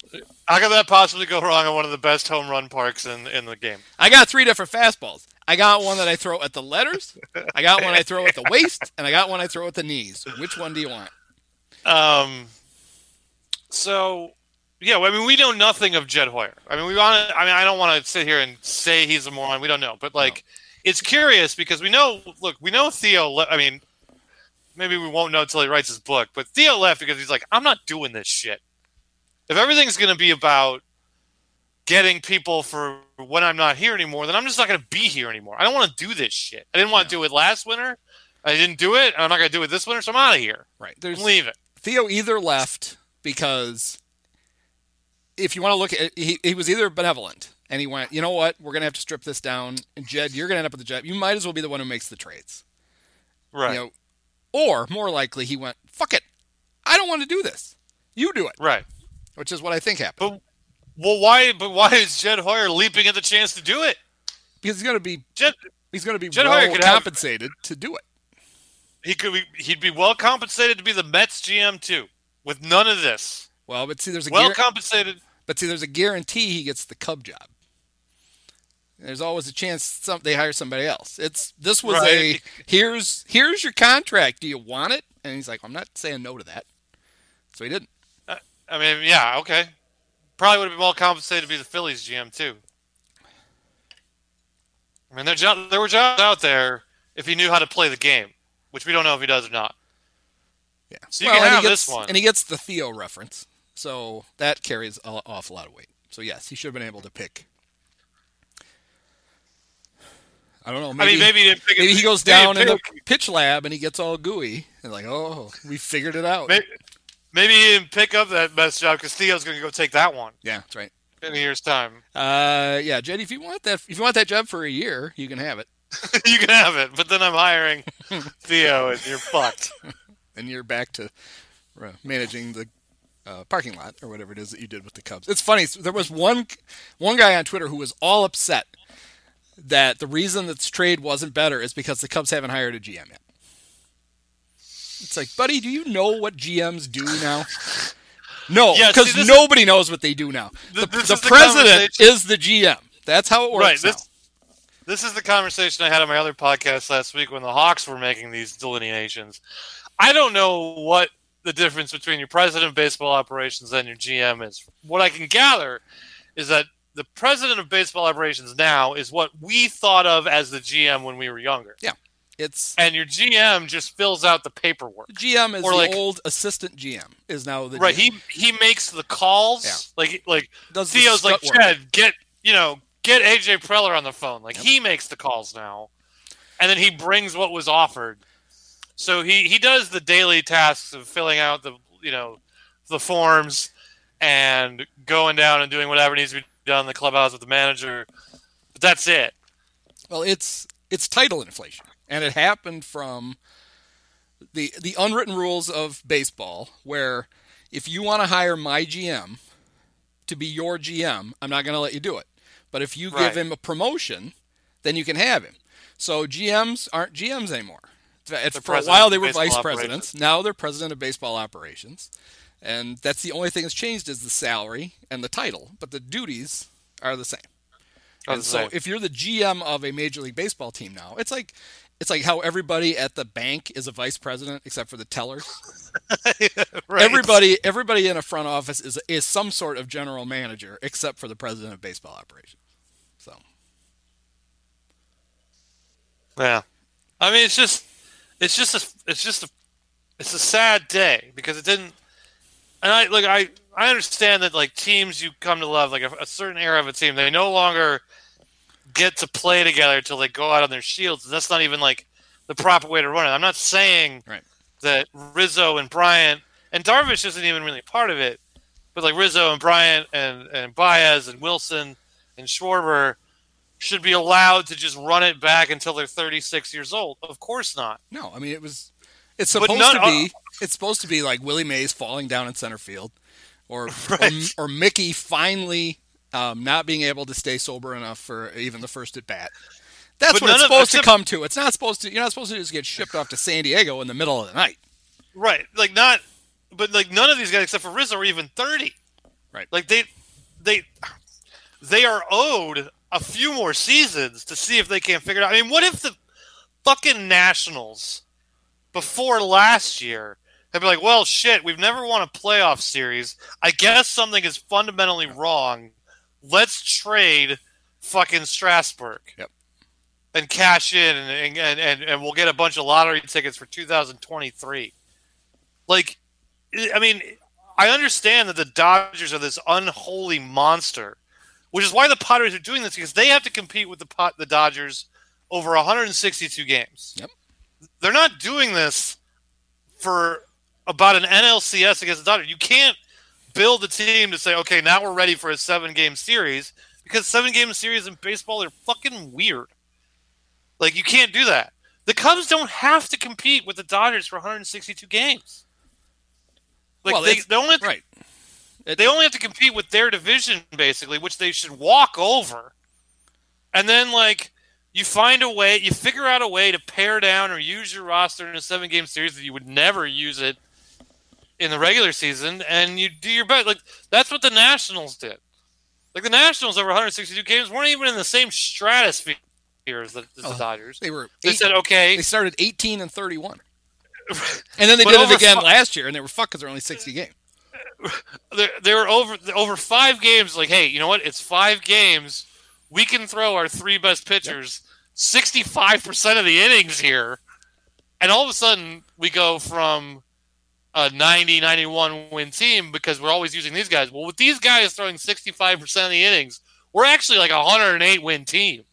How could that possibly go wrong on one of the best home run parks in, in the game? I got three different fastballs. I got one that I throw at the letters. I got one I throw at the waist, and I got one I throw at the knees. Which one do you want? Um. So, yeah, I mean, we know nothing of Jed Hoyer. I mean, we want to. I mean, I don't want to sit here and say he's a moron. We don't know, but like, it's curious because we know. Look, we know Theo. Le- I mean, maybe we won't know until he writes his book. But Theo left because he's like, I'm not doing this shit. If everything's going to be about getting people for when I'm not here anymore, then I'm just not going to be here anymore. I don't want to do this shit. I didn't want to do it last winter. I didn't do it, and I'm not going to do it this winter. So I'm out of here. Right. There's I'm leaving. Theo either left because if you want to look at it, he, he was either benevolent and he went, you know what, we're going to have to strip this down. And Jed, you're going to end up with the job. You might as well be the one who makes the trades. Right. You know, or more likely he went, "Fuck it, I don't want to do this. You do it," right. which is what I think happened. But well, why? But why is Jed Hoyer leaping at the chance to do it? because he's going to be Jed, he's going to be Jed Hoyer well could have- compensated to do it. he could. Be, he'd be well compensated to be the Mets GM too, with none of this. Well, but see, there's a Well guar- compensated. But see, there's a guarantee he gets the Cub job. There's always a chance some they hire somebody else. It's this was a here's here's your contract. Do you want it? And he's like, I'm not saying no to that. So he didn't. Uh, I mean, yeah, okay. Probably would have been well compensated to be the Phillies GM too. I mean, there, jo- there were jobs out there if he knew how to play the game, which we don't know if he does or not. Yeah. So you can have gets, this one. and he gets the Theo reference, so that carries an awful lot of weight. So yes, he should have been able to pick. I don't know. Maybe, I mean, maybe he didn't pick maybe he goes down in the pitch lab and he gets all gooey and like, oh, we figured it out. Maybe, maybe he didn't pick up that best job because Theo's going to go take that one Yeah, that's right. in a year's time. Uh, yeah, Jed, if you want that, if you want that job for a year, you can have it, you can have it, but then I'm hiring Theo, and you're fucked. and you're back to uh, managing the uh, parking lot or whatever it is that you did with the Cubs. It's funny. There was one one guy on Twitter who was all upset that the reason that this trade wasn't better is because the Cubs haven't hired a GM yet. It's like, buddy, do you know what GMs do now? No, Yeah, because is- nobody knows what they do now. Th- The, the is president conversation- is the GM. That's how it works. Right. now. This, this is the conversation I had on my other podcast last week when the Hawks were making these delineations. I don't know what the difference between your president of baseball operations and your GM is. What I can gather is that the president of baseball operations now is what we thought of as the GM when we were younger. Yeah. It's And your GM just fills out the paperwork. GM is Or the like- old assistant GM is now the Right. GM. He he makes the calls. Yeah. Like like does the Theo's like, work. Chad, get you know, get AJ Preller on the phone. Like he makes the calls now, and then he brings what was offered. So he he does the daily tasks of filling out the you know the forms and going down and doing whatever needs to be done in the clubhouse with the manager. But that's it. Well, it's it's title inflation, and it happened from the the unwritten rules of baseball, where if you want to hire my GM to be your GM, I'm not going to let you do it. But if you Right. give him a promotion, then you can have him. So GMs aren't GMs anymore. It's- for a while they were vice presidents. Now they're president of baseball operations, and that's the only thing that's changed is the salary and the title, but the duties are the same. Are And the so same. if you're the GM of a major league baseball team now, it's like it's like how everybody at the bank is a vice president except for the tellers. Right. Everybody everybody in a front office is is some sort of general manager except for the president of baseball operations. So Yeah, I mean it's just it's just a it's just a it's a sad day because it didn't. And I like I I understand that like teams you come to love like a, a certain era of a team they no longer get to play together until they go out on their shields. And that's not even like the proper way to run it. I'm not saying Right. that Rizzo and Bryant and Darvish isn't even really part of it, but like Rizzo and Bryant and and Baez and Willson and Schwarber should be allowed to just run it back until they're 36 years old. Of course not. no, I mean it was it's supposed to be it's supposed to be like Willie Mays falling down in center field or Right. or, or Mickey finally um, not being able to stay sober enough for even the first at bat. That's what it's none of- supposed to come to. It's not supposed to. You're not supposed to just get shipped off to San Diego in the middle of the night. Right. Like not but like none of these guys except for Rizzo are even 30. Right. Like they they they are owed a few more seasons to see if they can't figure it out. I mean, what if the fucking Nationals before last year had been like, well, shit, we've never won a playoff series. I guess something is fundamentally wrong. Let's trade fucking Strasburg. Yep. And cash in, and, and, and, and we'll get a bunch of lottery tickets for 2023. Like, I mean, I understand that the Dodgers are this unholy monster, which is why the Padres are doing this because they have to compete with the pot, the Dodgers over 162 games. Yep. They're not doing this for about an NLCS against the Dodgers. You can't build a team to say, okay, now we're ready for a seven game series because seven game series in baseball are fucking weird. Like you can't do that. The Cubs don't have to compete with the Dodgers for 162 games. Like Well, they, they only have to, Right. They only have to compete with their division basically, which they should walk over. And then like you find a way, you figure out a way to pare down or use your roster in a seven game series that you would never use it in the regular season, and you do your best. Like that's what the Nationals did. Like the Nationals over 162 games weren't even in the same stratosphere as the, as the Oh, Dodgers. They were. They eight- said, okay, They started 18 and 31. And then they did it again fi- last year, and they were fucked because they're only 60 uh, games. They they were over over five games. Like, hey, you know what? It's five games. We can throw our three best pitchers 65 percent of the innings here, and all of a sudden we go from a 90 91 win team because we're always using these guys. Well, with these guys throwing 65 percent of the innings, we're actually like a 108 win team.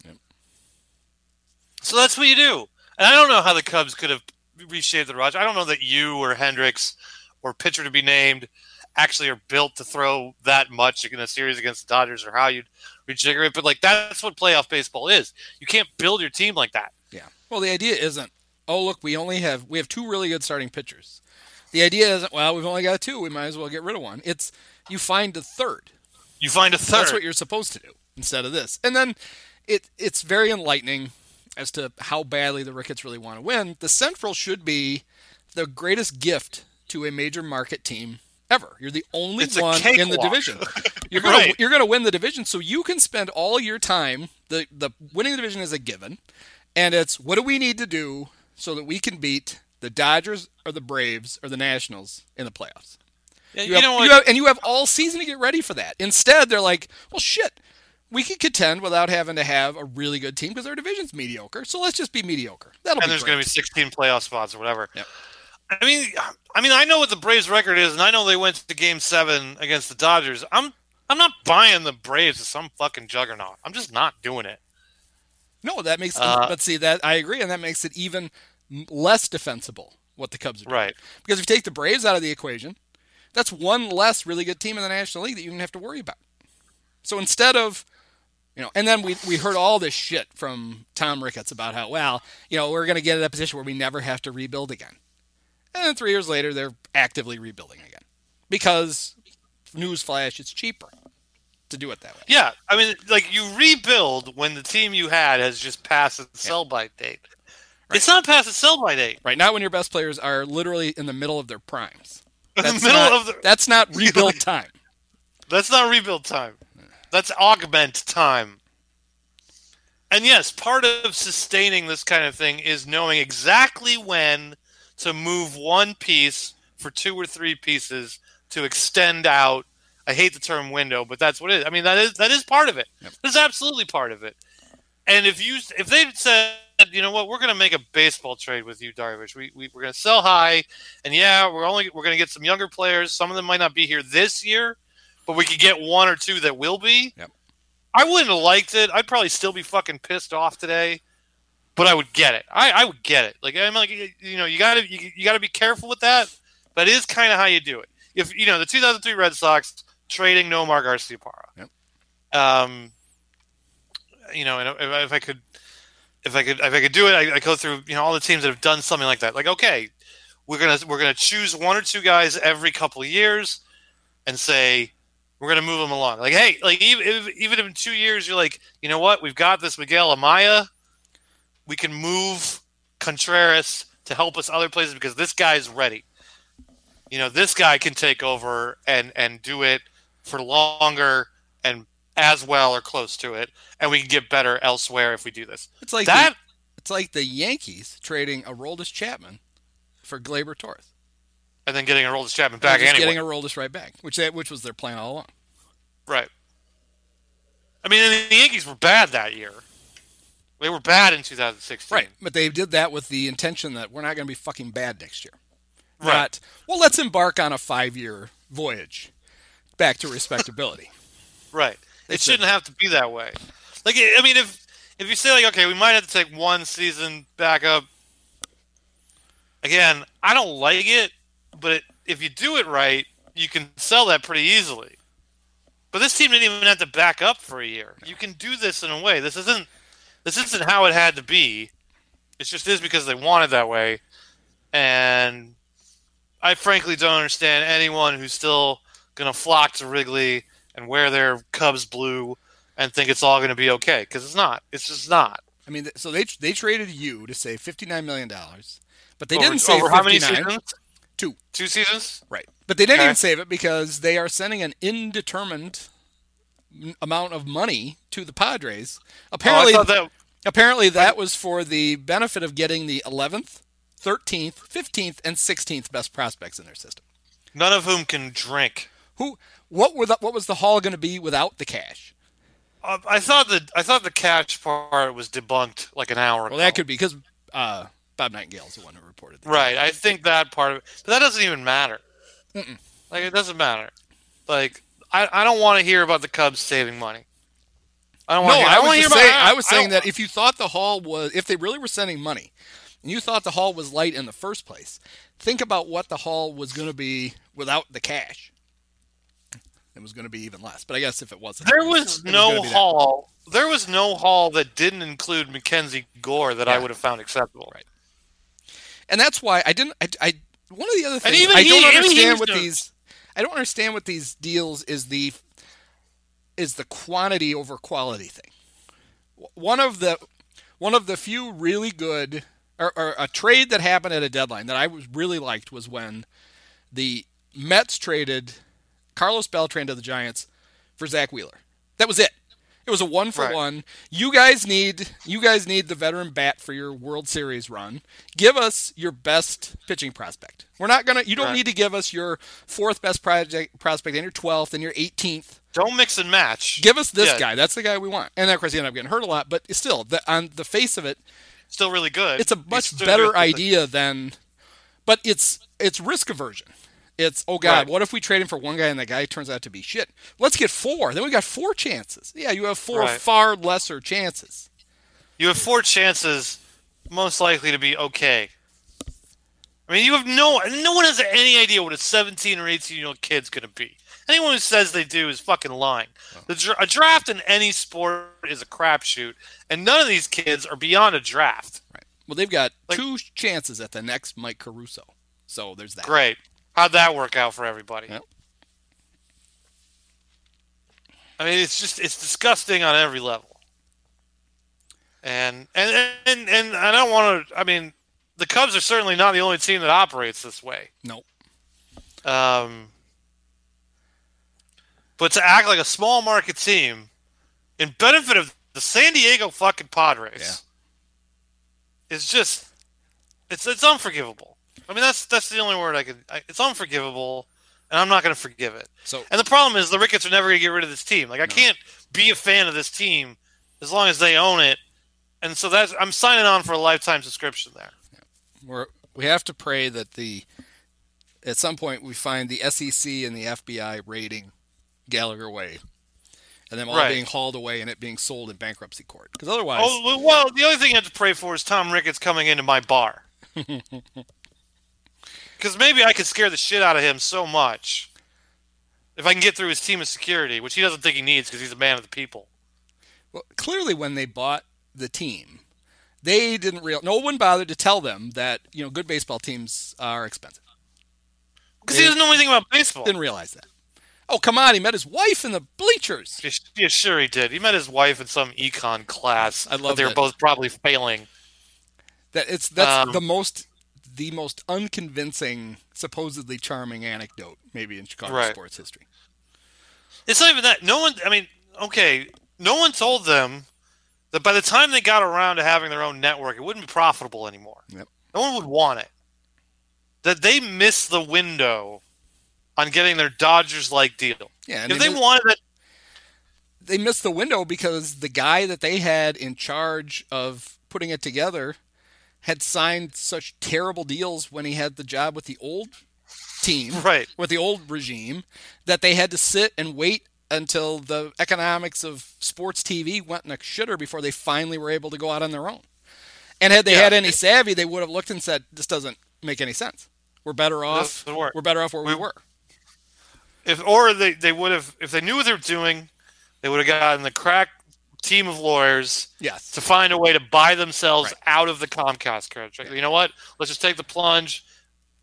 So that's what you do. And I don't know how the Cubs could have reshaped the roster. I don't know that you or Hendricks or pitcher to be named actually are built to throw that much in a series against the Dodgers or how you'd rejigger it. But like that's what playoff baseball is. You can't build your team like that. Yeah. Well, the idea isn't, oh, look, we only have we have two really good starting pitchers. The idea isn't, well, we've only got two. We might as well get rid of one. It's you find a third. You find a third. That's what you're supposed to do instead of this. And then it it's very enlightening as to how badly the Ricketts really want to win. The Central should be the greatest gift to a major market team ever. You're the only It's one in the division. You're gonna Right. you're gonna win the division, so you can spend all your time. the The winning the division is a given, and it's what do we need to do so that we can beat the Dodgers or the Braves or the Nationals in the playoffs. Yeah, You, you, have, know you have- and you have all season to get ready for that. Instead, they're like, well, shit, we can contend without having to have a really good team because our division's mediocre. So let's just be mediocre. That'll and be there's going to be 16 playoff spots or whatever. Yep. I mean, I mean, I know what the Braves' record is, and I know they went to Game Seven against the Dodgers. I'm, I'm not buying the Braves as some fucking juggernaut. I'm just not doing it. no, that makes. Uh, but see, that I agree, and that makes it even less defensible what the Cubs are doing. Right. Because if you take the Braves out of the equation, that's one less really good team in the National League that you don't have to worry about. So instead of, you know, and then we we heard all this shit from Tom Ricketts about how well, you know, we're going to get in a position where we never have to rebuild again. And then three years later, they're actively rebuilding again because, newsflash, it's cheaper to do it that way. Yeah, I mean, like you rebuild when the team you had has just passed its sell-by date. Right. It's not past its sell-by date. Right now, when your best players are literally in the middle of their primes, the That's middle not, of the, that's not rebuild time. That's not rebuild time. That's augment time. And yes, part of sustaining this kind of thing is knowing exactly when to move one piece for two or three pieces to extend out. I hate the term window, but that's what it is. I mean, that is that is part of it. That's absolutely part of it. And if you if they said, you know what, we're going to make a baseball trade with you, Darvish. We, we we're going to sell high, and yeah, we're only we're going to get some younger players. Some of them might not be here this year, but we could get one or two that will be. Yep. I wouldn't have liked it. I'd probably still be fucking pissed off today, but I would get it. I, I would get it. Like I'm like you know you gotta you, you gotta be careful with that. That is kind of how you do it. If you know the 2003 Red Sox trading Nomar Garciaparra. Yep. Um, you know, and if, if I could, if I could, if I could do it, I, I go through you know all the teams that have done something like that. Like okay, we're gonna we're gonna choose one or two guys every couple of years, and say we're gonna move them along. Like hey, like even if, even in two years you're like, you know what, we've got this Miguel Amaya, we can move Contreras to help us other places because this guy's ready. You know, this guy can take over and and do it for longer and as well or close to it, and we can get better elsewhere if we do this. It's like that. the, it's like the Yankees trading Aroldis Chapman for Gleyber Torres. and then getting Aroldis Chapman back just anyway. getting a Roldis right back, which they, which was their plan all along. Right. I mean, the Yankees were bad that year. They were bad in 2016. Right, but they did that with the intention that we're not going to be fucking bad next year. Right. Not, well, let's embark on a five-year voyage back to respectability. Right. They It said- shouldn't have to be that way. Like, I mean, if if you say like, okay, we might have to take one season back up. Again, I don't like it, but if you do it right, you can sell that pretty easily. But this team didn't even have to back up for a year. You can do this in a way. This isn't this isn't how it had to be. It just is because they want it that way, and I frankly don't understand anyone who's still gonna flock to Wrigley and wear their Cubs blue and think it's all gonna be okay because it's not. It's just not. I mean, so they they traded you to save fifty nine million dollars, but they over, didn't save over how many seasons? Two. Two seasons. Right. But they didn't Okay. even save it because they are sending an indeterminate amount of money to the Padres. Oh, Apparently, thought that. apparently that was for the benefit of getting the 11th, 13th, 15th, and 16th best prospects in their system. None of whom can drink. Who? What were the, What was the haul going to be without the cash? Uh, I thought the I thought the catch part was debunked like an hour ago. Well, that could be because uh, Bob Nightingale's the one who reported that. Right. I think that part of it, but that doesn't even matter. Like it doesn't matter. Like I, I don't want to hear about the Cubs saving money. I don't No, want. to hear, I don't was wanna hear saying. about, I was saying don't- that if you thought the haul was, if they really were sending money, and you thought the haul was light in the first place, think about what the haul was going to be without the cash. It was going to be even less. But I guess if it wasn't, there was no be that. There was no haul that didn't include Mackenzie Gore that I would have found acceptable. Right. and that's why I didn't. I, I one of the other things I don't he understand was with doing- these. I don't understand what these deals is the is the quantity over quality thing. One of the one of the few really good or, or a trade that happened at a deadline that I was really liked was when the Mets traded Carlos Beltran to the Giants for Zack Wheeler. That was it. It was a one for Right. one. You guys need you guys need the veteran bat for your World Series run. Give us your best pitching prospect. We're not gonna. You don't Right. need to give us your fourth best project, prospect and your twelfth and your eighteenth. Don't mix and match. Give us this Yeah. guy. That's the guy we want. And of course, he ended up getting hurt a lot. But still, the, on the face of it, Still really good. it's a much better idea than but it's it's risk aversion it's oh god Right. what if we trade him for one guy and that guy turns out to be shit let's get four then we got four chances yeah you have four Right. far lesser chances You have four chances, most likely to be okay. I mean, you have no no one has any idea what a 17 or 18 year old kid's going to be. Anyone who says they do is fucking lying. Dra- a draft in any sport is a crapshoot, and none of these kids are beyond a draft. right well they've got Like- two chances at the next mike caruso so there's that Great. How'd that work out for everybody? Yep. I mean, it's just it's disgusting on every level. And and and and I don't want to. I mean, the Cubs are certainly not the only team that operates this way. no Um, but to act like a small market team in benefit of the San Diego fucking Padres is just it's it's unforgivable. I mean, that's that's the only word I could. I, it's unforgivable, and I'm not going to forgive it. so And the problem is the Ricketts are never going to get rid of this team. Like I can't be a fan of this team as long as they own it. And so that's I'm signing on for a lifetime subscription there. we're we have to pray that the at some point we find the sec and the fbi raiding gallagher way and them all Right. being hauled away and it being sold in bankruptcy court because otherwise Oh well, well, the only thing you have to pray for is Tom Ricketts coming into my bar. Because maybe I could scare the shit out of him so much if I can get through his team of security, which he doesn't think he needs because he's a man of the people. Well, clearly, when they bought the team, they didn't real. No one bothered to tell them that you know good baseball teams are expensive. Because he doesn't know anything about baseball. Didn't realize that. Oh come on! He met his wife in the bleachers. Yeah, sure he did. He met his wife in some econ class. I love they were both probably failing. That it's that's Um, the most the most unconvincing, supposedly charming anecdote maybe in Chicago Right. sports history. It's not even that. No one. I mean, okay, no one told them that by the time they got around to having their own network, it wouldn't be profitable anymore. Yep. No one would want it. That they missed the window on getting their Dodgers-like deal. Yeah, and if they, they wanted that, they missed the window because the guy that they had in charge of putting it together had signed such terrible deals when he had the job with the old team, Right. with the old regime, that they had to sit and wait until the economics of sports TV went in a shitter before they finally were able to go out on their own. And had they Yeah. had any savvy, they would have looked and said, "This doesn't make any sense. We're better off. work. We're better off where we We- were." if or they they would have if they knew what they were doing, they would have gotten the crack team of lawyers Yes. to find a way to buy themselves Right. out of the Comcast contract. You know what? Let's just take the plunge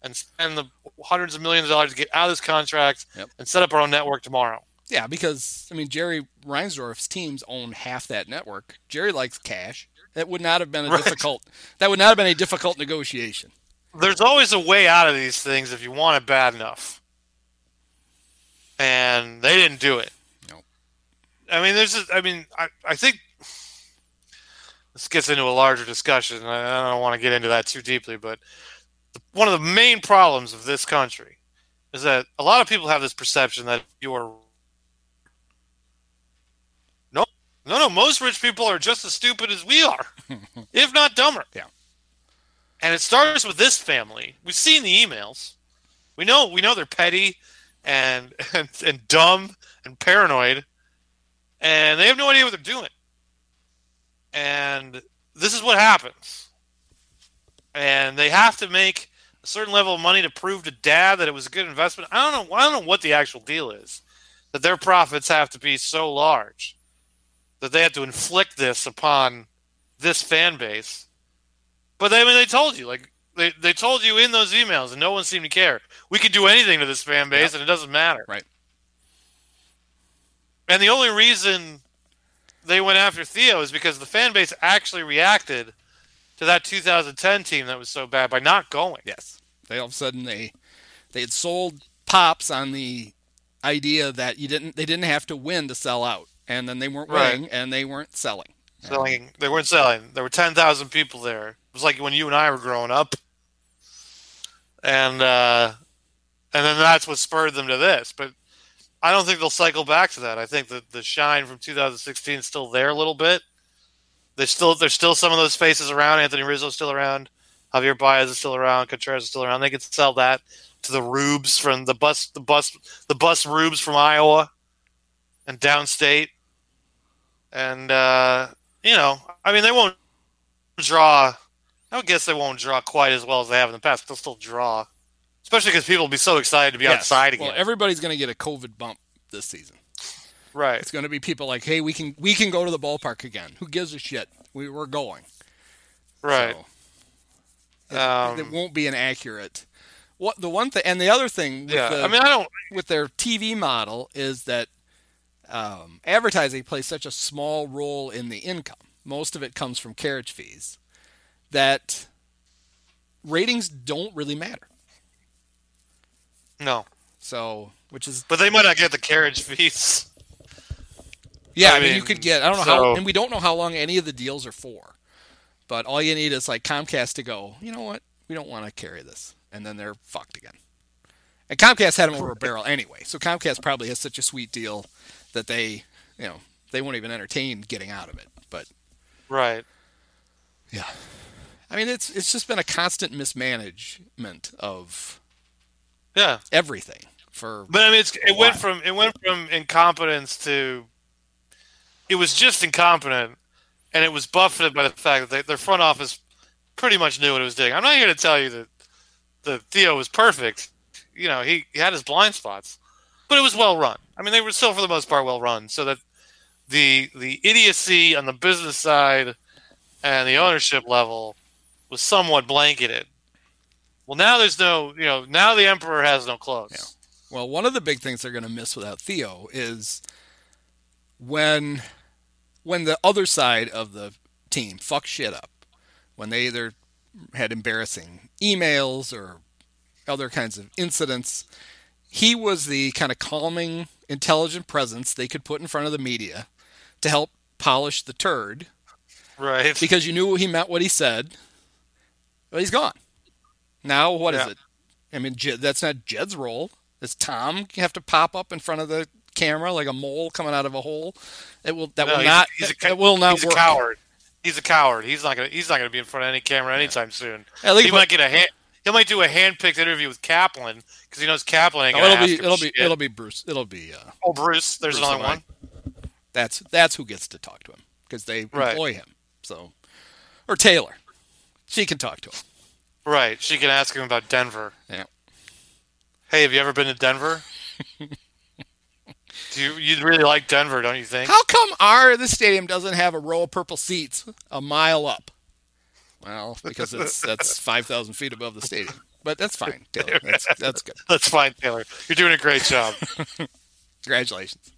and spend the hundreds of millions of dollars to get out of this contract Yep. and set up our own network tomorrow. Yeah, because I mean Jerry Reinsdorf's teams own half that network. Jerry likes cash. That would not have been a Right. difficult. That would not have been a difficult negotiation. There's always a way out of these things if you want it bad enough. And they didn't do it. I mean, there's. A, I mean, I, I think this gets into a larger discussion. and I don't want to get into that too deeply, but the, one of the main problems of this country is that a lot of people have this perception that you are. No, no, no. Most rich people are just as stupid as we are, if not dumber. Yeah. And it starts with this family. We've seen the emails. We know we know they're petty and and, and dumb and paranoid, and they have no idea what they're doing. And this is what happens. And they have to make a certain level of money to prove to dad that it was a good investment. I don't know. I don't know what the actual deal is. That their profits have to be so large that they have to inflict this upon this fan base. But they, I mean, they told you, like they, they told you in those emails, and no one seemed to care. We could do anything to this fan base, and it doesn't matter. Right. And the only reason they went after Theo is because the fan base actually reacted to that 2010 team that was so bad by not going. Yes. They all of a sudden they they had sold pops on the idea that you didn't they didn't have to win to sell out, and then they weren't Right. winning and they weren't selling. Selling, they weren't selling. There were 10,000 people there. It was like when you and I were growing up. And uh, and then that's what spurred them to this. But I don't think they'll cycle back to that. I think that the shine from 2016 is still there a little bit. There's still there's still some of those faces around. Anthony Rizzo's still around. Javier Baez is still around. Contreras is still around. They could sell that to the Rubes from the bus the bus the bus Rubes from Iowa and downstate. And uh, you know, I mean, they won't draw. I would guess they won't draw quite as well as they have in the past. But they'll still draw, especially because people will be so excited to be Yes. outside again. Well, everybody's going to get a COVID bump this season. right. It's going to be people like, "Hey, we can we can go to the ballpark again. Who gives a shit? We we're going." Right. So, it, Um, it won't be an accurate. What the one thing and the other thing with, yeah. the, I mean, I don't. with their TV model is that um, advertising plays such a small role in the income. Most of it comes from carriage fees. That ratings don't really matter. No. So, which is But they might not get the carriage fees. yeah. I I mean, you could get. I don't know how, so- and we don't know how long any of the deals are for. But all you need is like Comcast to go. You know what? We don't want to carry this, and then they're fucked again. And Comcast had them over a barrel anyway, so Comcast probably has such a sweet deal that they, you know, they won't even entertain getting out of it. But Right. yeah, I mean, it's it's just been a constant mismanagement of Yeah. everything for But I mean, it's, it went from it went from incompetence to it was just incompetent, and it was buffeted by the fact that they, their front office pretty much knew what it was doing. I'm not here to tell you that the Theo was perfect. You know, he, he had his blind spots, but it was well run. I mean, they were still for the most part well run. So that the the idiocy on the business side and the ownership level was somewhat blanketed. Well, now there's no, you know, now the emperor has no clothes. Yeah. Well, one of the big things they're going to miss without Theo is when when the other side of the team fucks shit up. When they either had embarrassing emails or other kinds of incidents, he was the kind of calming, intelligent presence they could put in front of the media to help polish the turd Right. because you knew he meant what he said. But he's gone. Now what is Yeah. it? I mean, Jed, that's not Jed's role. Does Tom have to pop up in front of the camera like a mole coming out of a hole? It will. That No, will he's not. he's a that, will not he's work. a coward. He's a coward. He's not gonna. He's not gonna be in front of any camera anytime soon. At least He might get a hand. He might do a hand-picked interview with Kaplan because he knows Kaplan ain't no, it'll be. It'll be. shit. It'll be Bruce. It'll be. Uh, Oh, Bruce. There's Bruce another one. That's that's who gets to talk to him because they Right. employ him. So, or Taylor, she can talk to him. Right. She can ask him about Denver. Yeah. Hey, have you ever been to Denver? Do you you really like Denver, don't you think? How come our the stadium doesn't have a row of purple seats a mile up? Well, because it's that's five thousand feet above the stadium. But that's fine, Taylor. That's that's good. That's fine, Taylor. You're doing a great job. Congratulations.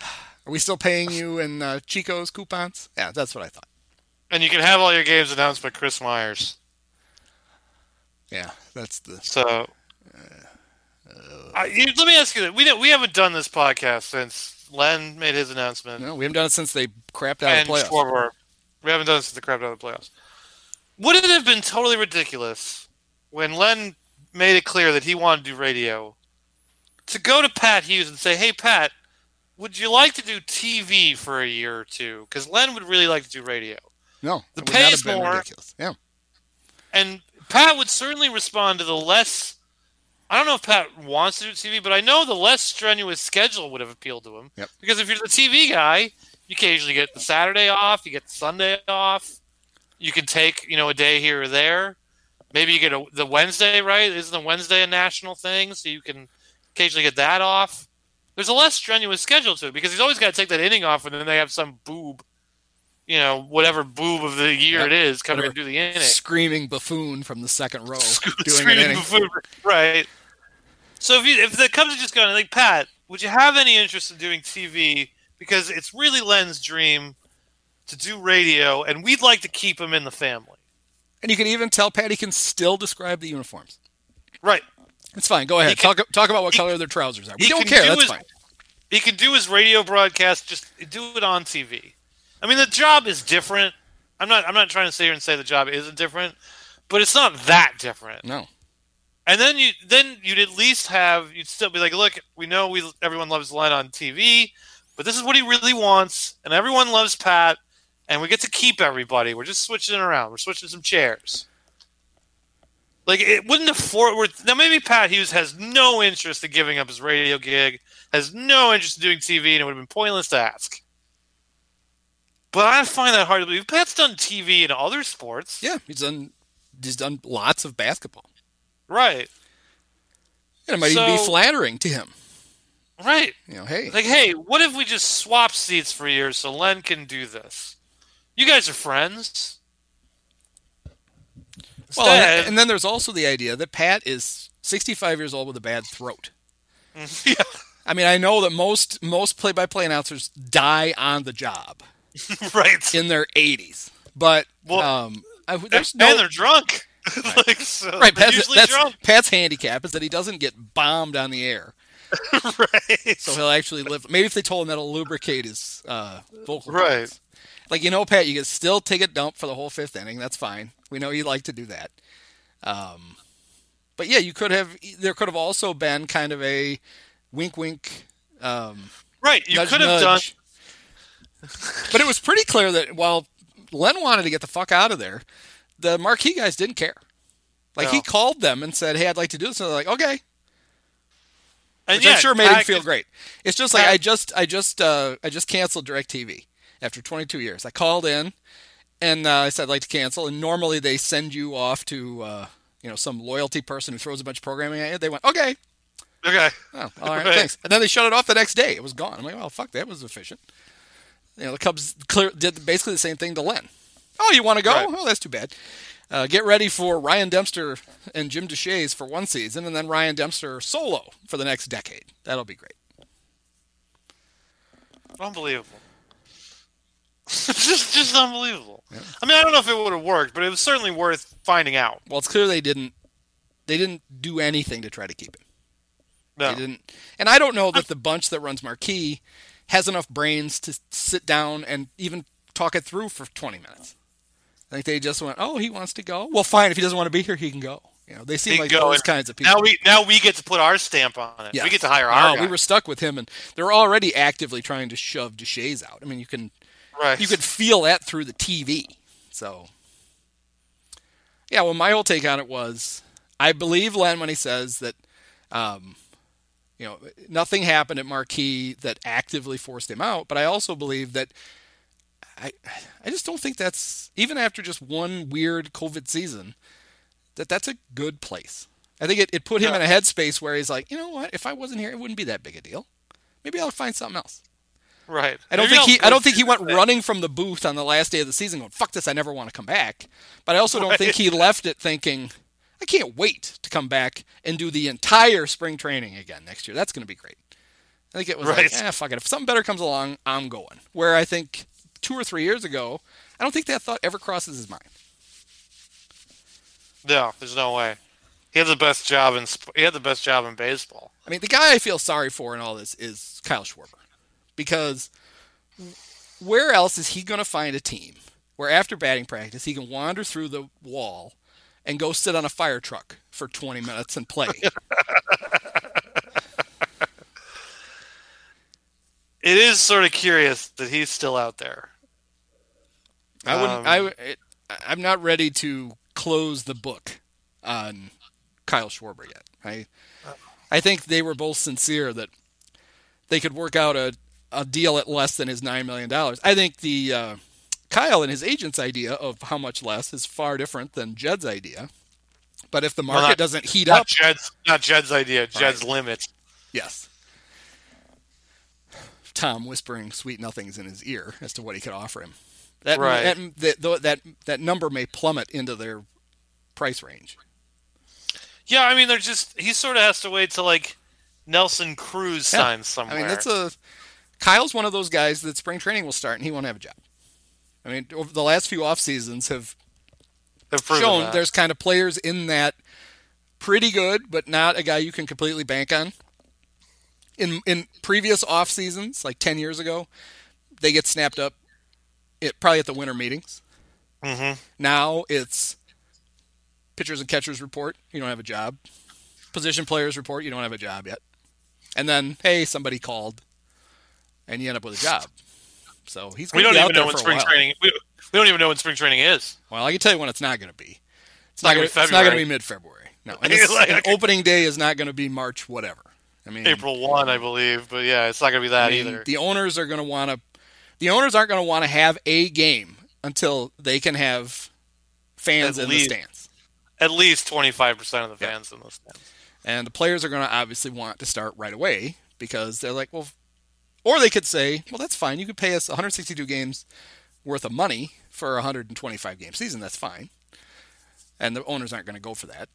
Are we still paying you in uh, Chico's coupons? Yeah, that's what I thought. and you can have all your games announced by Chris Myers. Yeah, that's the So, uh, uh, I, you, let me ask you that we don't, we haven't done this podcast since Len made his announcement no. We haven't done it since they crapped out and of the playoffs. Schwarber. We haven't done it since the crap out of the playoffs. Would it have been totally ridiculous when Len made it clear that he wanted to do radio to go to Pat Hughes and say, "Hey, Pat, would you like to do TV for a year or two? Because Len would really like to do radio." No, The it would pay not is more. ridiculous. Yeah, And Pat would certainly respond to the less. I don't know if Pat wants to do TV, but I know the less strenuous schedule would have appealed to him. Yep. Because if you're the TV guy, you occasionally get the Saturday off, you get the Sunday off. You can take, you know, a day here or there. Maybe you get a, the Wednesday, right? Isn't the Wednesday a national thing? So you can occasionally get that off. There's a less strenuous schedule to it because he's always got to take that inning off, and then they have some boob, you know, whatever boob of the year Yep. it is, come in Whatever. do the inning. screaming buffoon from the second row doing an Screaming buffoon, right? So if you if the Cubs are just going like Pat, would you have any interest in doing TV? Because it's really Len's dream to do radio, and we'd like to keep him in the family. And you can even tell Pat he can still describe the uniforms. Right. It's fine. Go ahead. Can- talk talk about what he- color their trousers are. We don't care. do That's his- fine. He can do his radio broadcast, just do it on TV. I mean, the job is different. I'm not. I'm not trying to sit here and say the job isn't different, but it's not that different. No. And then you then you'd at least have you'd still be like, look, we know we everyone loves Len on TV, but this is what he really wants, and everyone loves Pat, and we get to keep everybody. We're just switching around. We're switching some chairs. Like it wouldn't afford. We're, now maybe Pat Hughes has no interest in giving up his radio gig, has no interest in doing TV, and it would have been pointless to ask. But I find that hard to believe. Pat's done TV and other sports, Yeah, he's done. He's done lots of basketball, right? and it might even be flattering to him. Right. You know, hey, Like, hey, what if we just swap seats for years so Len can do this? You guys are friends. well, and, and then there's also the idea that Pat is 65 years old with a bad throat. yeah, I mean, I know that most most play-by-play announcers die on the job right. in their 80s, but Well, um, I, there's no they're drunk. like, so right. Pat's, usually that's drunk. Pat's handicap is that he doesn't get bombed on the air, right. so he'll actually live. Maybe if they told him that'll lubricate his uh, vocal Right. Like you know, Pat, you can still take a dump for the whole fifth inning. That's fine. We know you like to do that. Um, but yeah, you could have. There could have also been kind of a wink, wink. Um, right. You nudge, could have done. But it was pretty clear that while Len wanted to get the fuck out of there, the marquee guys didn't care. Like he called them and said, "Hey, I'd like to do this." And they're like, "Okay," And which yeah, I'm sure made him feel great. It's just like Pat- I just, I just, uh, I just canceled Directv after 22 years. I called in and uh, I said I'd like to cancel. And normally they send you off to, uh, you know, some loyalty person who throws a bunch of programming at you. They went, "Okay, Okay. Oh, all right, Right. thanks. And then they shut it off the next day. It was gone. I'm like, well, fuck, that was efficient. You know, the Cubs clear, did basically the same thing to Len. Oh, you want to go? Right. Oh, that's too bad. Uh, get ready for Ryan Dempster and Jim Deshaies for one season, and then Ryan Dempster solo for the next decade. That'll be great. Unbelievable. just, just unbelievable. I mean, I don't know if it would have worked, but it was certainly worth finding out. Well, it's clear they didn't. They didn't do anything to try to keep him. No. They didn't. And I don't know that the bunch that runs Marquee has enough brains to sit down and even talk it through for 20 minutes. I think they just went, "Oh, he wants to go. Well, fine. If he doesn't want to be here, he can go." You know, they seem like those kinds of people. Now we now we get to put our stamp on it. Yeah. We get to hire our guy. we were stuck with him, and they're already actively trying to shove Deshaies out. I mean, you can right. you could feel that through the TV. So, yeah. Well, my whole take on it was, I believe Len when he says that, um, you know, nothing happened at Marquee that actively forced him out. But I also believe that, I, I just don't think that's even after just one weird COVID season, that that's a good place. I think it, it put him Yeah. in a headspace where he's like, you know what, if I wasn't here, it wouldn't be that big a deal. maybe I'll find something else. Right. I don't Maybe think he. I'll I don't think he went that. running from the booth on the last day of the season going, "Fuck this! I never want to come back." But I also don't think he left it thinking, "I can't wait to come back and do the entire spring training again next year. That's going to be great." I think it was Right. like, "Eh, fuck it. If something better comes along, I'm going." Where I think two or three years ago, I don't think that thought ever crosses his mind. No, there's no way. He had the best job in he had the best job in baseball. I mean, the guy I feel sorry for in all this is Kyle Schwarber. Because where else is he going to find a team where after batting practice he can wander through the wall and go sit on a fire truck for 20 minutes and play? It is sort of curious that he's still out there. I wouldn't. Um, I, it, I'm not ready to close the book on Kyle Schwarber yet. I, I think they were both sincere that they could work out a, a deal at less than his nine million dollars. I think the uh, Kyle and his agent's idea of how much less is far different than Jed's idea. But if the Well, market not- doesn't heat Not up, Jed's not Jed's idea. Jed's limit. yes. Tom whispering sweet nothings in his ear as to what he could offer him. That Right. that, that that that that number may plummet into their price range. Yeah, I mean, they're just he sort of has to wait till like Nelson Cruz Yeah. signs somewhere. I mean, that's a Kyle's one of those guys that spring training will start and he won't have a job. I mean, over the last few off seasons have shown that. there's kind of players in that pretty good, but not a guy you can completely bank on. In in previous off seasons, like ten years ago, they get snapped up. It probably at the winter meetings. Mhm. Now it's pitchers and catchers report. You don't have a job. Position players report. You don't have a job yet. And then hey, somebody called, and you end up with a job. So he's We going to don't even know when spring while. training. We, we don't even know when spring training is. Well, I can tell you when it's not going to be. It's not not. gonna Gonna, be it's not going to be mid-February. No, and, it's, Like, and opening day is not going to be March whatever. I mean, April one, I believe, but yeah, it's not gonna be that I mean, either. The owners are going to want to. The owners aren't going to want to have a game until they can have fans At in least. the stands, At least twenty five percent of the Yeah. fans in the stands. and the players are going to obviously want to start right away because they're like, well, or they could say, well, that's fine. You could pay us 162 games worth of money for a 125 game season. That's fine. And the owners aren't going to go for that.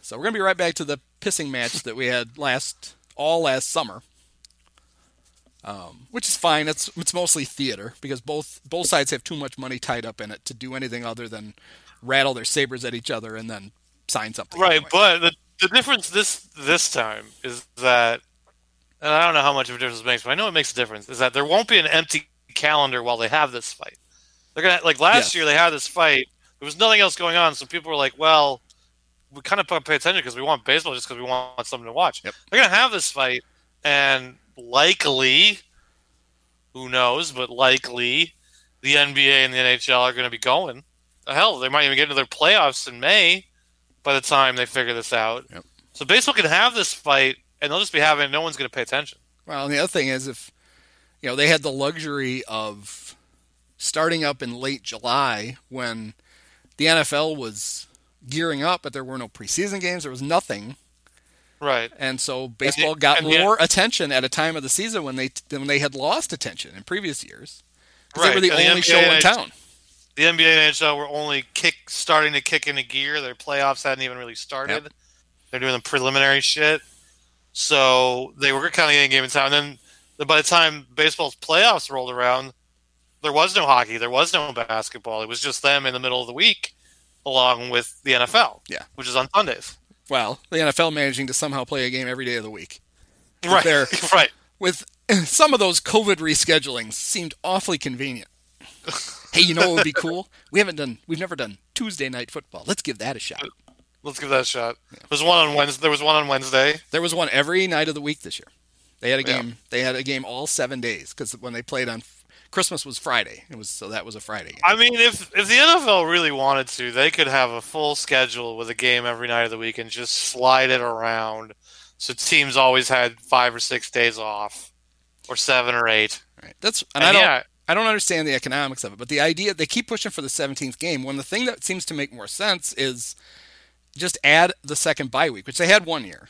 So we're going to be right back to the pissing match that we had last all last summer. Um, which is fine. It's it's mostly theater because both both sides have too much money tied up in it to do anything other than rattle their sabers at each other and then sign something. Right, anyway. but the the difference this this time is that, and I don't know how much of a difference it makes, but I know it makes a difference. Is that there won't be an empty calendar while they have this fight. They're gonna like last Yes. year they had this fight. There was nothing else going on, so people were like, "Well, we kind of pay attention because we want baseball, just because we want something to watch." Yep. They're gonna have this fight, and likely, who knows, but likely, the NBA and the NHL are going to be going. Hell, they might even get into their playoffs in May by the time they figure this out. Yep. So baseball can have this fight, and they'll just be having. No one's going to pay attention. Well, and the other thing is, if you know, they had the luxury of starting up in late July when the NFL was gearing up, but there were no preseason games. There was nothing, Right. and so baseball got and the- more attention at a time of the season when they when they had lost attention in previous years. Right. They were the And only NBA show in and town. The NBA and NHL were only kick starting to kick into gear. Their playoffs hadn't even really started. They're doing the preliminary shit. So they were kind of getting a game in town. And then by the time baseball's playoffs rolled around, there was no hockey. There was no basketball. It was just them in the middle of the week, along with the NFL. Yeah. which is on Sundays. Well, the NFL managing to somehow play a game every day of the week. Right, There. right. With some of those COVID reschedulings seemed awfully convenient. hey, you know what would be cool? We haven't done, we've never done Tuesday night football. Let's give that a shot. Let's give that a shot. There was one on Wednesday. There was one on Wednesday. There was one every night of the week this year. They had a Yeah. game. They had a game all seven days because when they played on Christmas was Friday. It was so that was a Friday. Game. I mean, if if the NFL really wanted to, they could have a full schedule with a game every night of the week and just slide it around, so teams always had five or six days off, or seven or eight. Right. That's and, And I don't. yeah. I don't understand the economics of it, but the idea they keep pushing for the 17th game when the thing that seems to make more sense is just add the second bye week, which they had one year.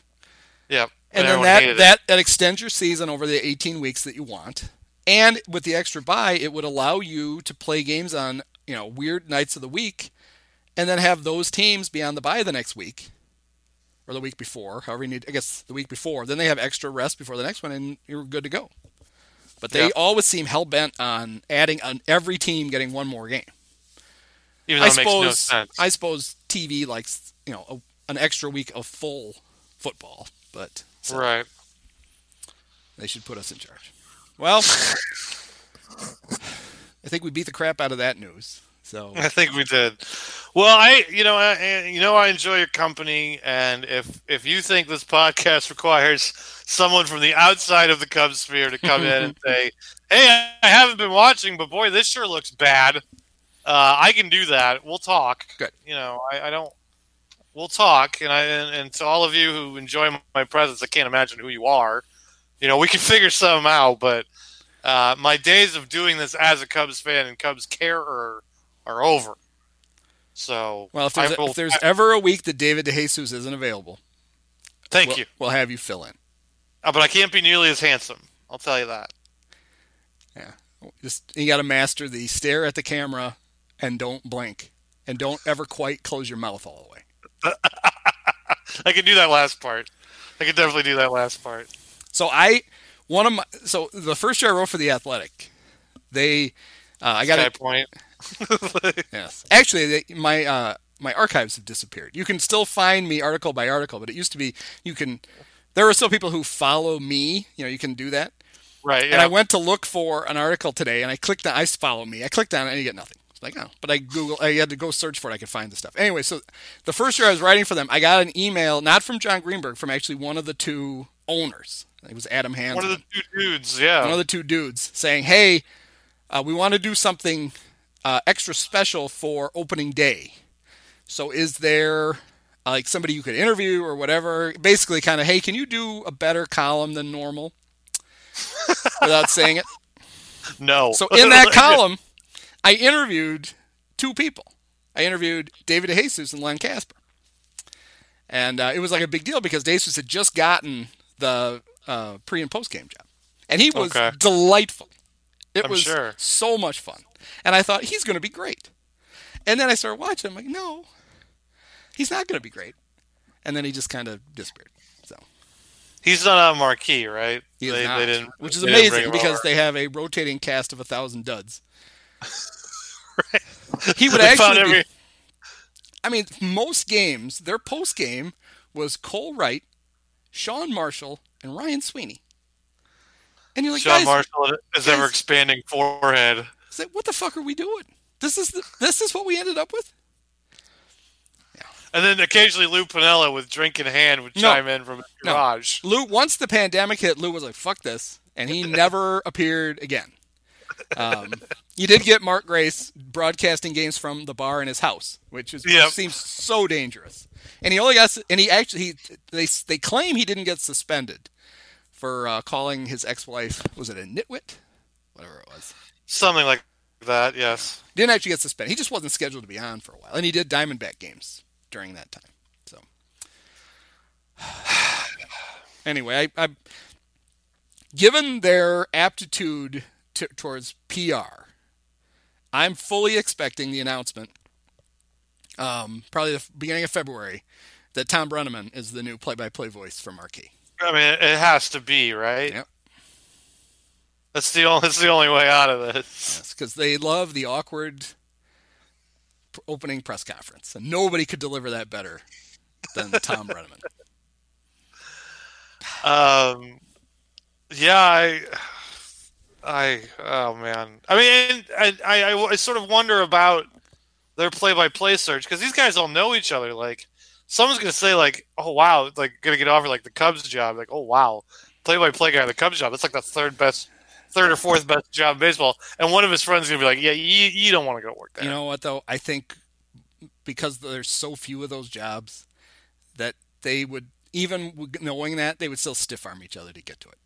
Yep. And then that, that that extends your season over the 18 weeks that you want. And with the extra bye, it would allow you to play games on you know weird nights of the week, and then have those teams be on the bye the next week, or the week before, however you need. I guess the week before. Then they have extra rest before the next one, and you're good to go. But they Yeah. always seem hell bent on adding on every team getting one more game. even though I makes no sense. I suppose TV likes you know a, an extra week of full football, but so right. they should put us in charge. Well, I think we beat the crap out of that news. So I think we did. Well, I, you know, I, you know, I enjoy your company, and if if you think this podcast requires someone from the outside of the Cubs sphere to come in and say, "Hey, I haven't been watching, but boy, this sure looks bad," uh, I can do that. We'll talk. Good. You know, I, I don't. We'll talk, and I and, and to all of you who enjoy my presence, I can't imagine who you are. You know, we can figure something out, but uh, my days of doing this as a Cubs fan and Cubs carer are over. So, well, if there's, I will- if there's ever a week that David DeJesus isn't available, thank we'll, you, we'll have you fill in. Uh, but I can't be nearly as handsome. I'll tell you that. Yeah, just you got to master the stare at the camera and don't blink and don't ever quite close your mouth all the way. I can do that last part. I can definitely do that last part. So I one of my so the first year I wrote for the Athletic, they uh, I got Sky it. point. Yes, actually, they, my uh, my archives have disappeared. You can still find me article by article, but it used to be you can. There are still people who follow me. You know, you can do that. right. And I went to look for an article today, and I clicked on I follow me. I clicked on it, and you get nothing. Like oh, but I Google. I had to go search for it. I could find the stuff. Anyway, so the first year I was writing for them, I got an email not from Jon Greenberg, from actually one of the two owners. It was Adam Hansmann. One of the two dudes. Yeah. one of the two dudes saying, "Hey, uh, we want to do something uh, extra special for opening day. So is there uh, like somebody you could interview or whatever? Basically, kind of, hey, can you do a better column than normal?" Without saying it. no. So in that column, I interviewed two people. I interviewed David DeJesus and Len Kasper. And uh, it was like a big deal because DeJesus had just gotten the uh, pre and post game job. And he was Okay. delightful. It I'm was sure. so much fun. And I thought, he's going to be great. And then I started watching. I'm like, no, he's not going to be great. And then he just kind of disappeared. So He's not on marquee, right? he They- not, they didn't- which is they didn't bring amazing because over. they have a rotating cast of a thousand duds. He would actually. be- I mean, most games, their post game was Cole Wright, Sean Marshall, and Ryan Sweeney. And you're like, Sean Marshall is ever expanding forehead. it's like, what the fuck are we doing? This is the, this is what we ended up with. And then occasionally Lou Piniella with drink in hand would No. chime in from his No. garage. Lou, once the pandemic hit, Lou was like, "Fuck this," and he never appeared again. Um, you did get Mark Grace broadcasting games from the bar in his house, which is Yep. which seems so dangerous. And he only got, and he actually, he, they they claim he didn't get suspended for uh, calling his ex-wife, was it a nitwit, whatever it was. Something like that, yes. Didn't actually get suspended. He just wasn't scheduled to be on for a while, and he did Diamondback games during that time. So, anyway, I, I given their aptitude to, towards PR, I'm fully expecting the announcement, um, probably the beginning of February, that Thom Brennaman is the new play-by-play voice for Marquee. I mean, it has to be, right? Yep. That's the only. That's the only way out of this. Yes, because they love the awkward opening press conference, and nobody could deliver that better than Thom Brennaman. Um, yeah, I, I, oh man. I mean, I, I, I, sort of wonder about their play-by-play search because these guys all know each other. Like, someone's gonna say like, "Oh wow," like gonna get offered like the Cubs job. Like, "Oh wow," play-by-play guy the Cubs job. That's like the third best, third or fourth best job in baseball. And one of his friends gonna be like, "Yeah, you, you don't want to go work there." You know what though? I think because there's so few of those jobs that they would even knowing that they would still stiff arm each other to get to it.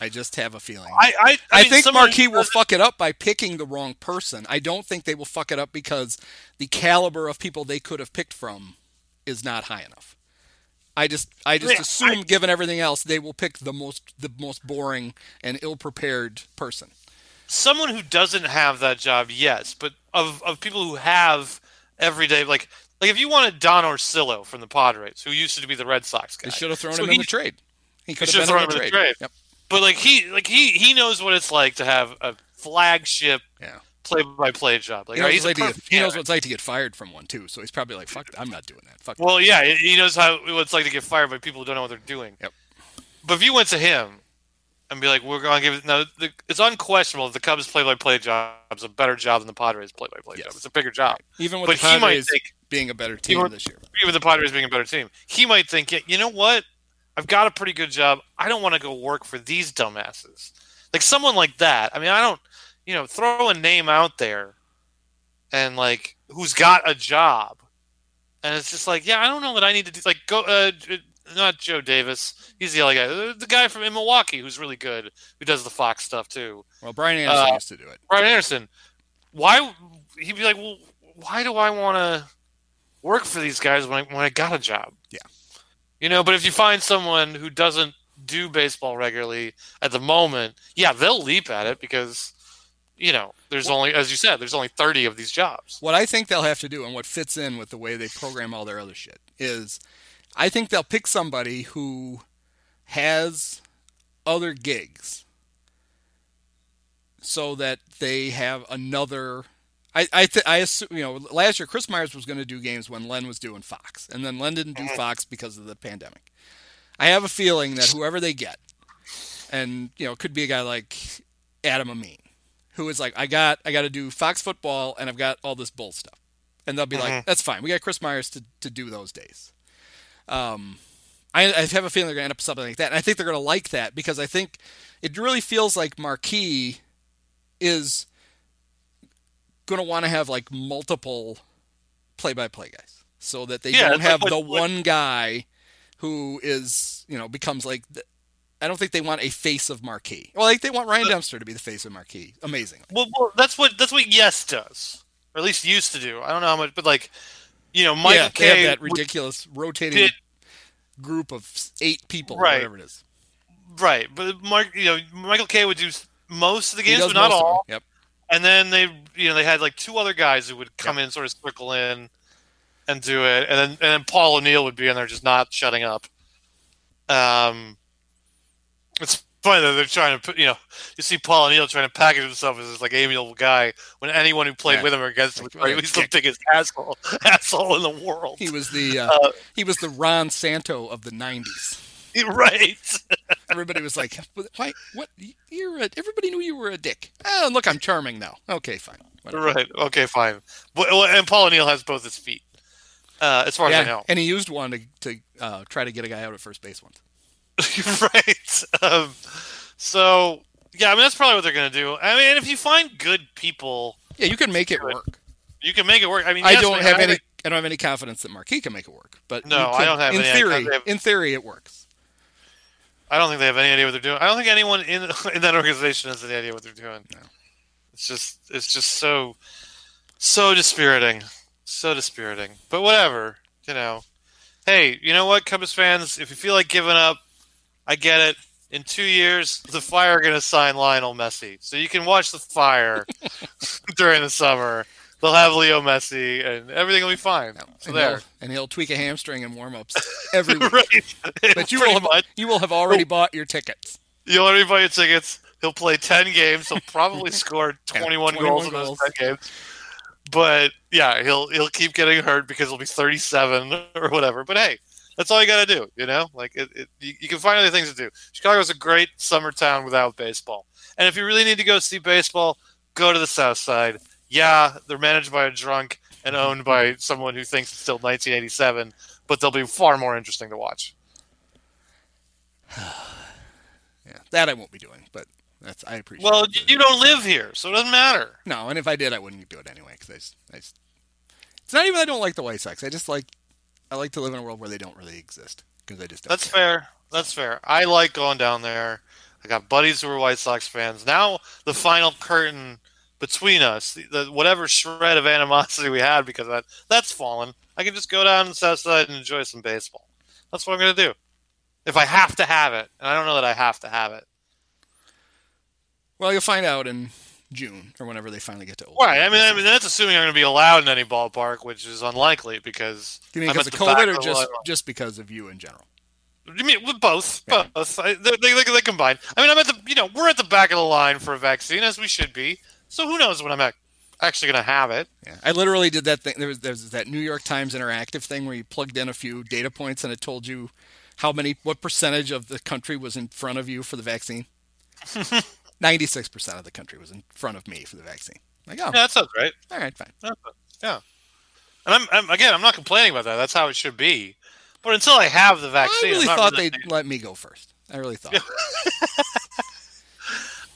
I just have a feeling. I, I, I, mean, think someone- Marquee will fuck it up by picking the wrong person. I don't think they will fuck it up because the caliber of people they could have picked from is not high enough. I just I just Yeah, assume, given everything else, they will pick the most the most boring and ill prepared person. someone who doesn't have that job, yes, but of of people who have every day, like like if you wanted Don Orsillo from the Padres, who used to be the Red Sox guy, They should have thrown So him he- in the trade. He could should have have been in thrown the him trade. in the trade. Yep. But like he like he he knows what it's like to have a flagship Yeah. play by play job. Like He knows, he's what a it's like to get, he knows what it's like to get fired from one too. So he's probably like, "Fuck, I'm not doing that." Fuck. that. Well, yeah, he- knows how what it's like to get fired by people who don't know what they're doing. Yep. But if you went to him and be like, "We're going to give it," now the, it's unquestionable that the Cubs play-by-play job is a better job than the Padres play-by-play Yes. job. It's a bigger job. Even with but the he might Padres think- being a better team Even- this year. Even the Padres being a better team, he might think, "Yeah, you know what? I've got a pretty good job. I don't want to go work for these dumbasses." Like someone like that. I mean, I don't, you know, throw a name out there, and like who's got a job, and it's just like, yeah, I don't know that I need to do. Like, go, uh, not Joe Davis. He's the other guy, Uh, the guy from in Milwaukee who's really good, who does the Fox stuff too. Well, Brian Anderson Uh, used to do it. Brian Anderson. Why he'd be like, well, why do I want to work for these guys when I, when I got a job? Yeah. You know, but if you find someone who doesn't do baseball regularly at the moment, yeah, they'll leap at it because, you know, there's only, as you said, there's only 30 of these jobs. What I think they'll have to do, and what fits in with the way they program all their other shit, is I think they'll pick somebody who has other gigs so that they have another. I I, th- I assume you know last year Chris Myers was going to do games when Len was doing Fox, and then Len didn't do Fox because of the pandemic. I have a feeling that whoever they get, and you know, it could be a guy like Adam Amin, who is like, I got I got to do Fox football, and I've got all this bull stuff, and they'll be like, Mhm. that's fine. We got Chris Myers to to do those days. Um, I, I have a feeling they're going to end up with something like that, and I think they're going to like that because I think it really feels like Marquee is going to want to have like multiple play-by-play guys, so that they Yeah, don't it's like have the what- one guy who is you know becomes like. The, I don't think they want a face of marquee. Well, like they want Ryan Dempster to be the face of marquee. Amazing. Well, well, that's what that's what Yes does, or at least used to do. I don't know how much, but like, you know, Michael yeah, they Kay have that would- ridiculous rotating did- group of eight people, Right. whatever it is. right, but Mark, you know, Michael Kay would do most of the games, but not most of them. all. Yep. And then they, you know, they had like two other guys who would come in, sort of circle in, and do it, and then and then Paul O'Neill would be in there just not shutting up. Um, it's funny that they're trying to put, you know, you see Paul O'Neill trying to package himself as this like amiable guy when anyone who played Yeah. with him or against him Like, was the biggest asshole asshole in the world. He was the uh, Uh, he was the Ron Santo of the '90s. right. Everybody was like, "Why? What? You're a, everybody knew you were a dick." Oh, look, I'm charming now. Okay, fine. Whatever. Right. Okay. Fine. But, and Paul O'Neill has both his feet, uh, as far as I know. and he used one to to uh, try to get a guy out at first base once. right. Um, so yeah, I mean that's probably what they're gonna do. I mean, if you find good people, Yeah, you can make it work. you can make it work. I mean, I yes, don't man, have I any. I don't have any confidence that Marquee can make it work. But No, you I don't have In any theory, idea. in theory, it works. I don't think they have any idea what they're doing. I don't think anyone in in that organization has any idea what they're doing. No. It's just it's just so so dispiriting, so dispiriting. But whatever, you know. Hey, you know what, Cubs fans? If you feel like giving up, I get it. In two years, the Fire are going to sign Lionel Messi, so you can watch the Fire during the summer. They'll have Leo Messi, and everything will be fine. So and there, He'll, and he'll tweak a hamstring in warm-ups every week. right? But you will have you will have already oh. bought your tickets. You'll already buy your tickets. He'll play 10 games. He'll probably score Yeah, 21, 21 goals in those 10 games. But yeah, he'll he'll keep getting hurt because he'll be 37 or whatever. But hey, that's all you got to do, you know? Like it, it, you, you can find other things to do. Chicago's a great summer town without baseball. And if you really need to go see baseball, go to the South Side. Yeah, they're managed by a drunk and mm-hmm. owned by someone who thinks it's still 1987, but they'll be far more interesting to watch. Yeah, that I won't be doing, but that's I appreciate. Well, you don't live here, so it doesn't matter. no, and if I did, I wouldn't do it anyway because I, I it's not even I don't like the White Sox. I just like I like to live in a world where they don't really exist because I just don't That's care. fair. That's fair. I like going down there. I got buddies who are White Sox fans. Now the final curtain between us, the, the, whatever shred of animosity we had because that, that's fallen. I can just go down to the south side and enjoy some baseball. That's what I'm going to do. If I have to have it, and I don't know that I have to have it. Well, you'll find out in June or whenever they finally get to open. Right. I mean, I mean that's assuming I'm going to be allowed in any ballpark, which is unlikely because you mean I'm because at of COVID or just just because of you in general? You mean with both? Yeah. Both. I, they, they, they, they combine. I mean, I'm at the you know we're at the back of the line for a vaccine as we should be. So who knows when I'm ac- actually going to have it? Yeah, I literally did that thing. There was there was that New York Times interactive thing where you plugged in a few data points and it told you how many, what percentage of the country was in front of you for the vaccine. Ninety-six percent of the country was in front of me for the vaccine. Like, oh, Yeah, that sounds right. all right, fine. Yeah. And I'm, I'm again, I'm not complaining about that. That's how it should be. But until I have the I vaccine, really I'm not thought really- they'd let me go first. I really thought.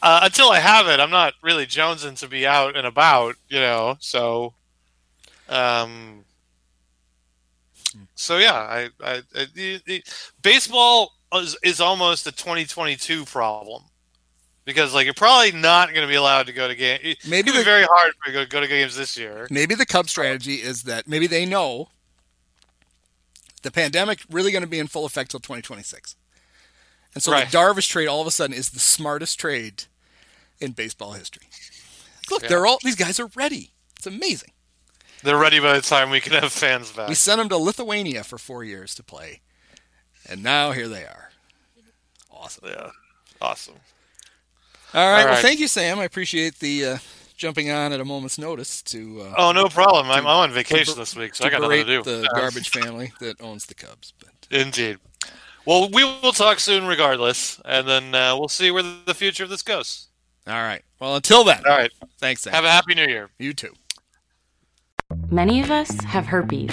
uh, until I have it, I'm not really jonesing to be out and about, you know. So, um, so yeah, I, I, I the, the, baseball is, is almost a 2022 problem because like you're probably not going to be allowed to go to games. Maybe be the- very hard for you to go, go to games this year. Maybe the Cubs strategy is that maybe they know the pandemic really going to be in full effect till 2026. And so Right. the Darvish trade all of a sudden is the smartest trade in baseball history. Look, Yeah. they're all these guys are ready. It's amazing. They're ready by the time we can have fans back. We sent them to Lithuania for 4 years to play. And now here they are. Awesome. Yeah, awesome. All right, All well thank you Sam. I appreciate the uh, jumping on at a moment's notice to uh, Oh, no problem. I'm, I'm on vacation ber- this week, so I got nothing to do. the garbage family that owns the Cubs. But Indeed. Well, we will talk soon, regardless, and then uh, we'll see where the future of this goes. All right. Well, until then, All right. thanks Sam. Have a happy New Year. you too. Many of us have herpes.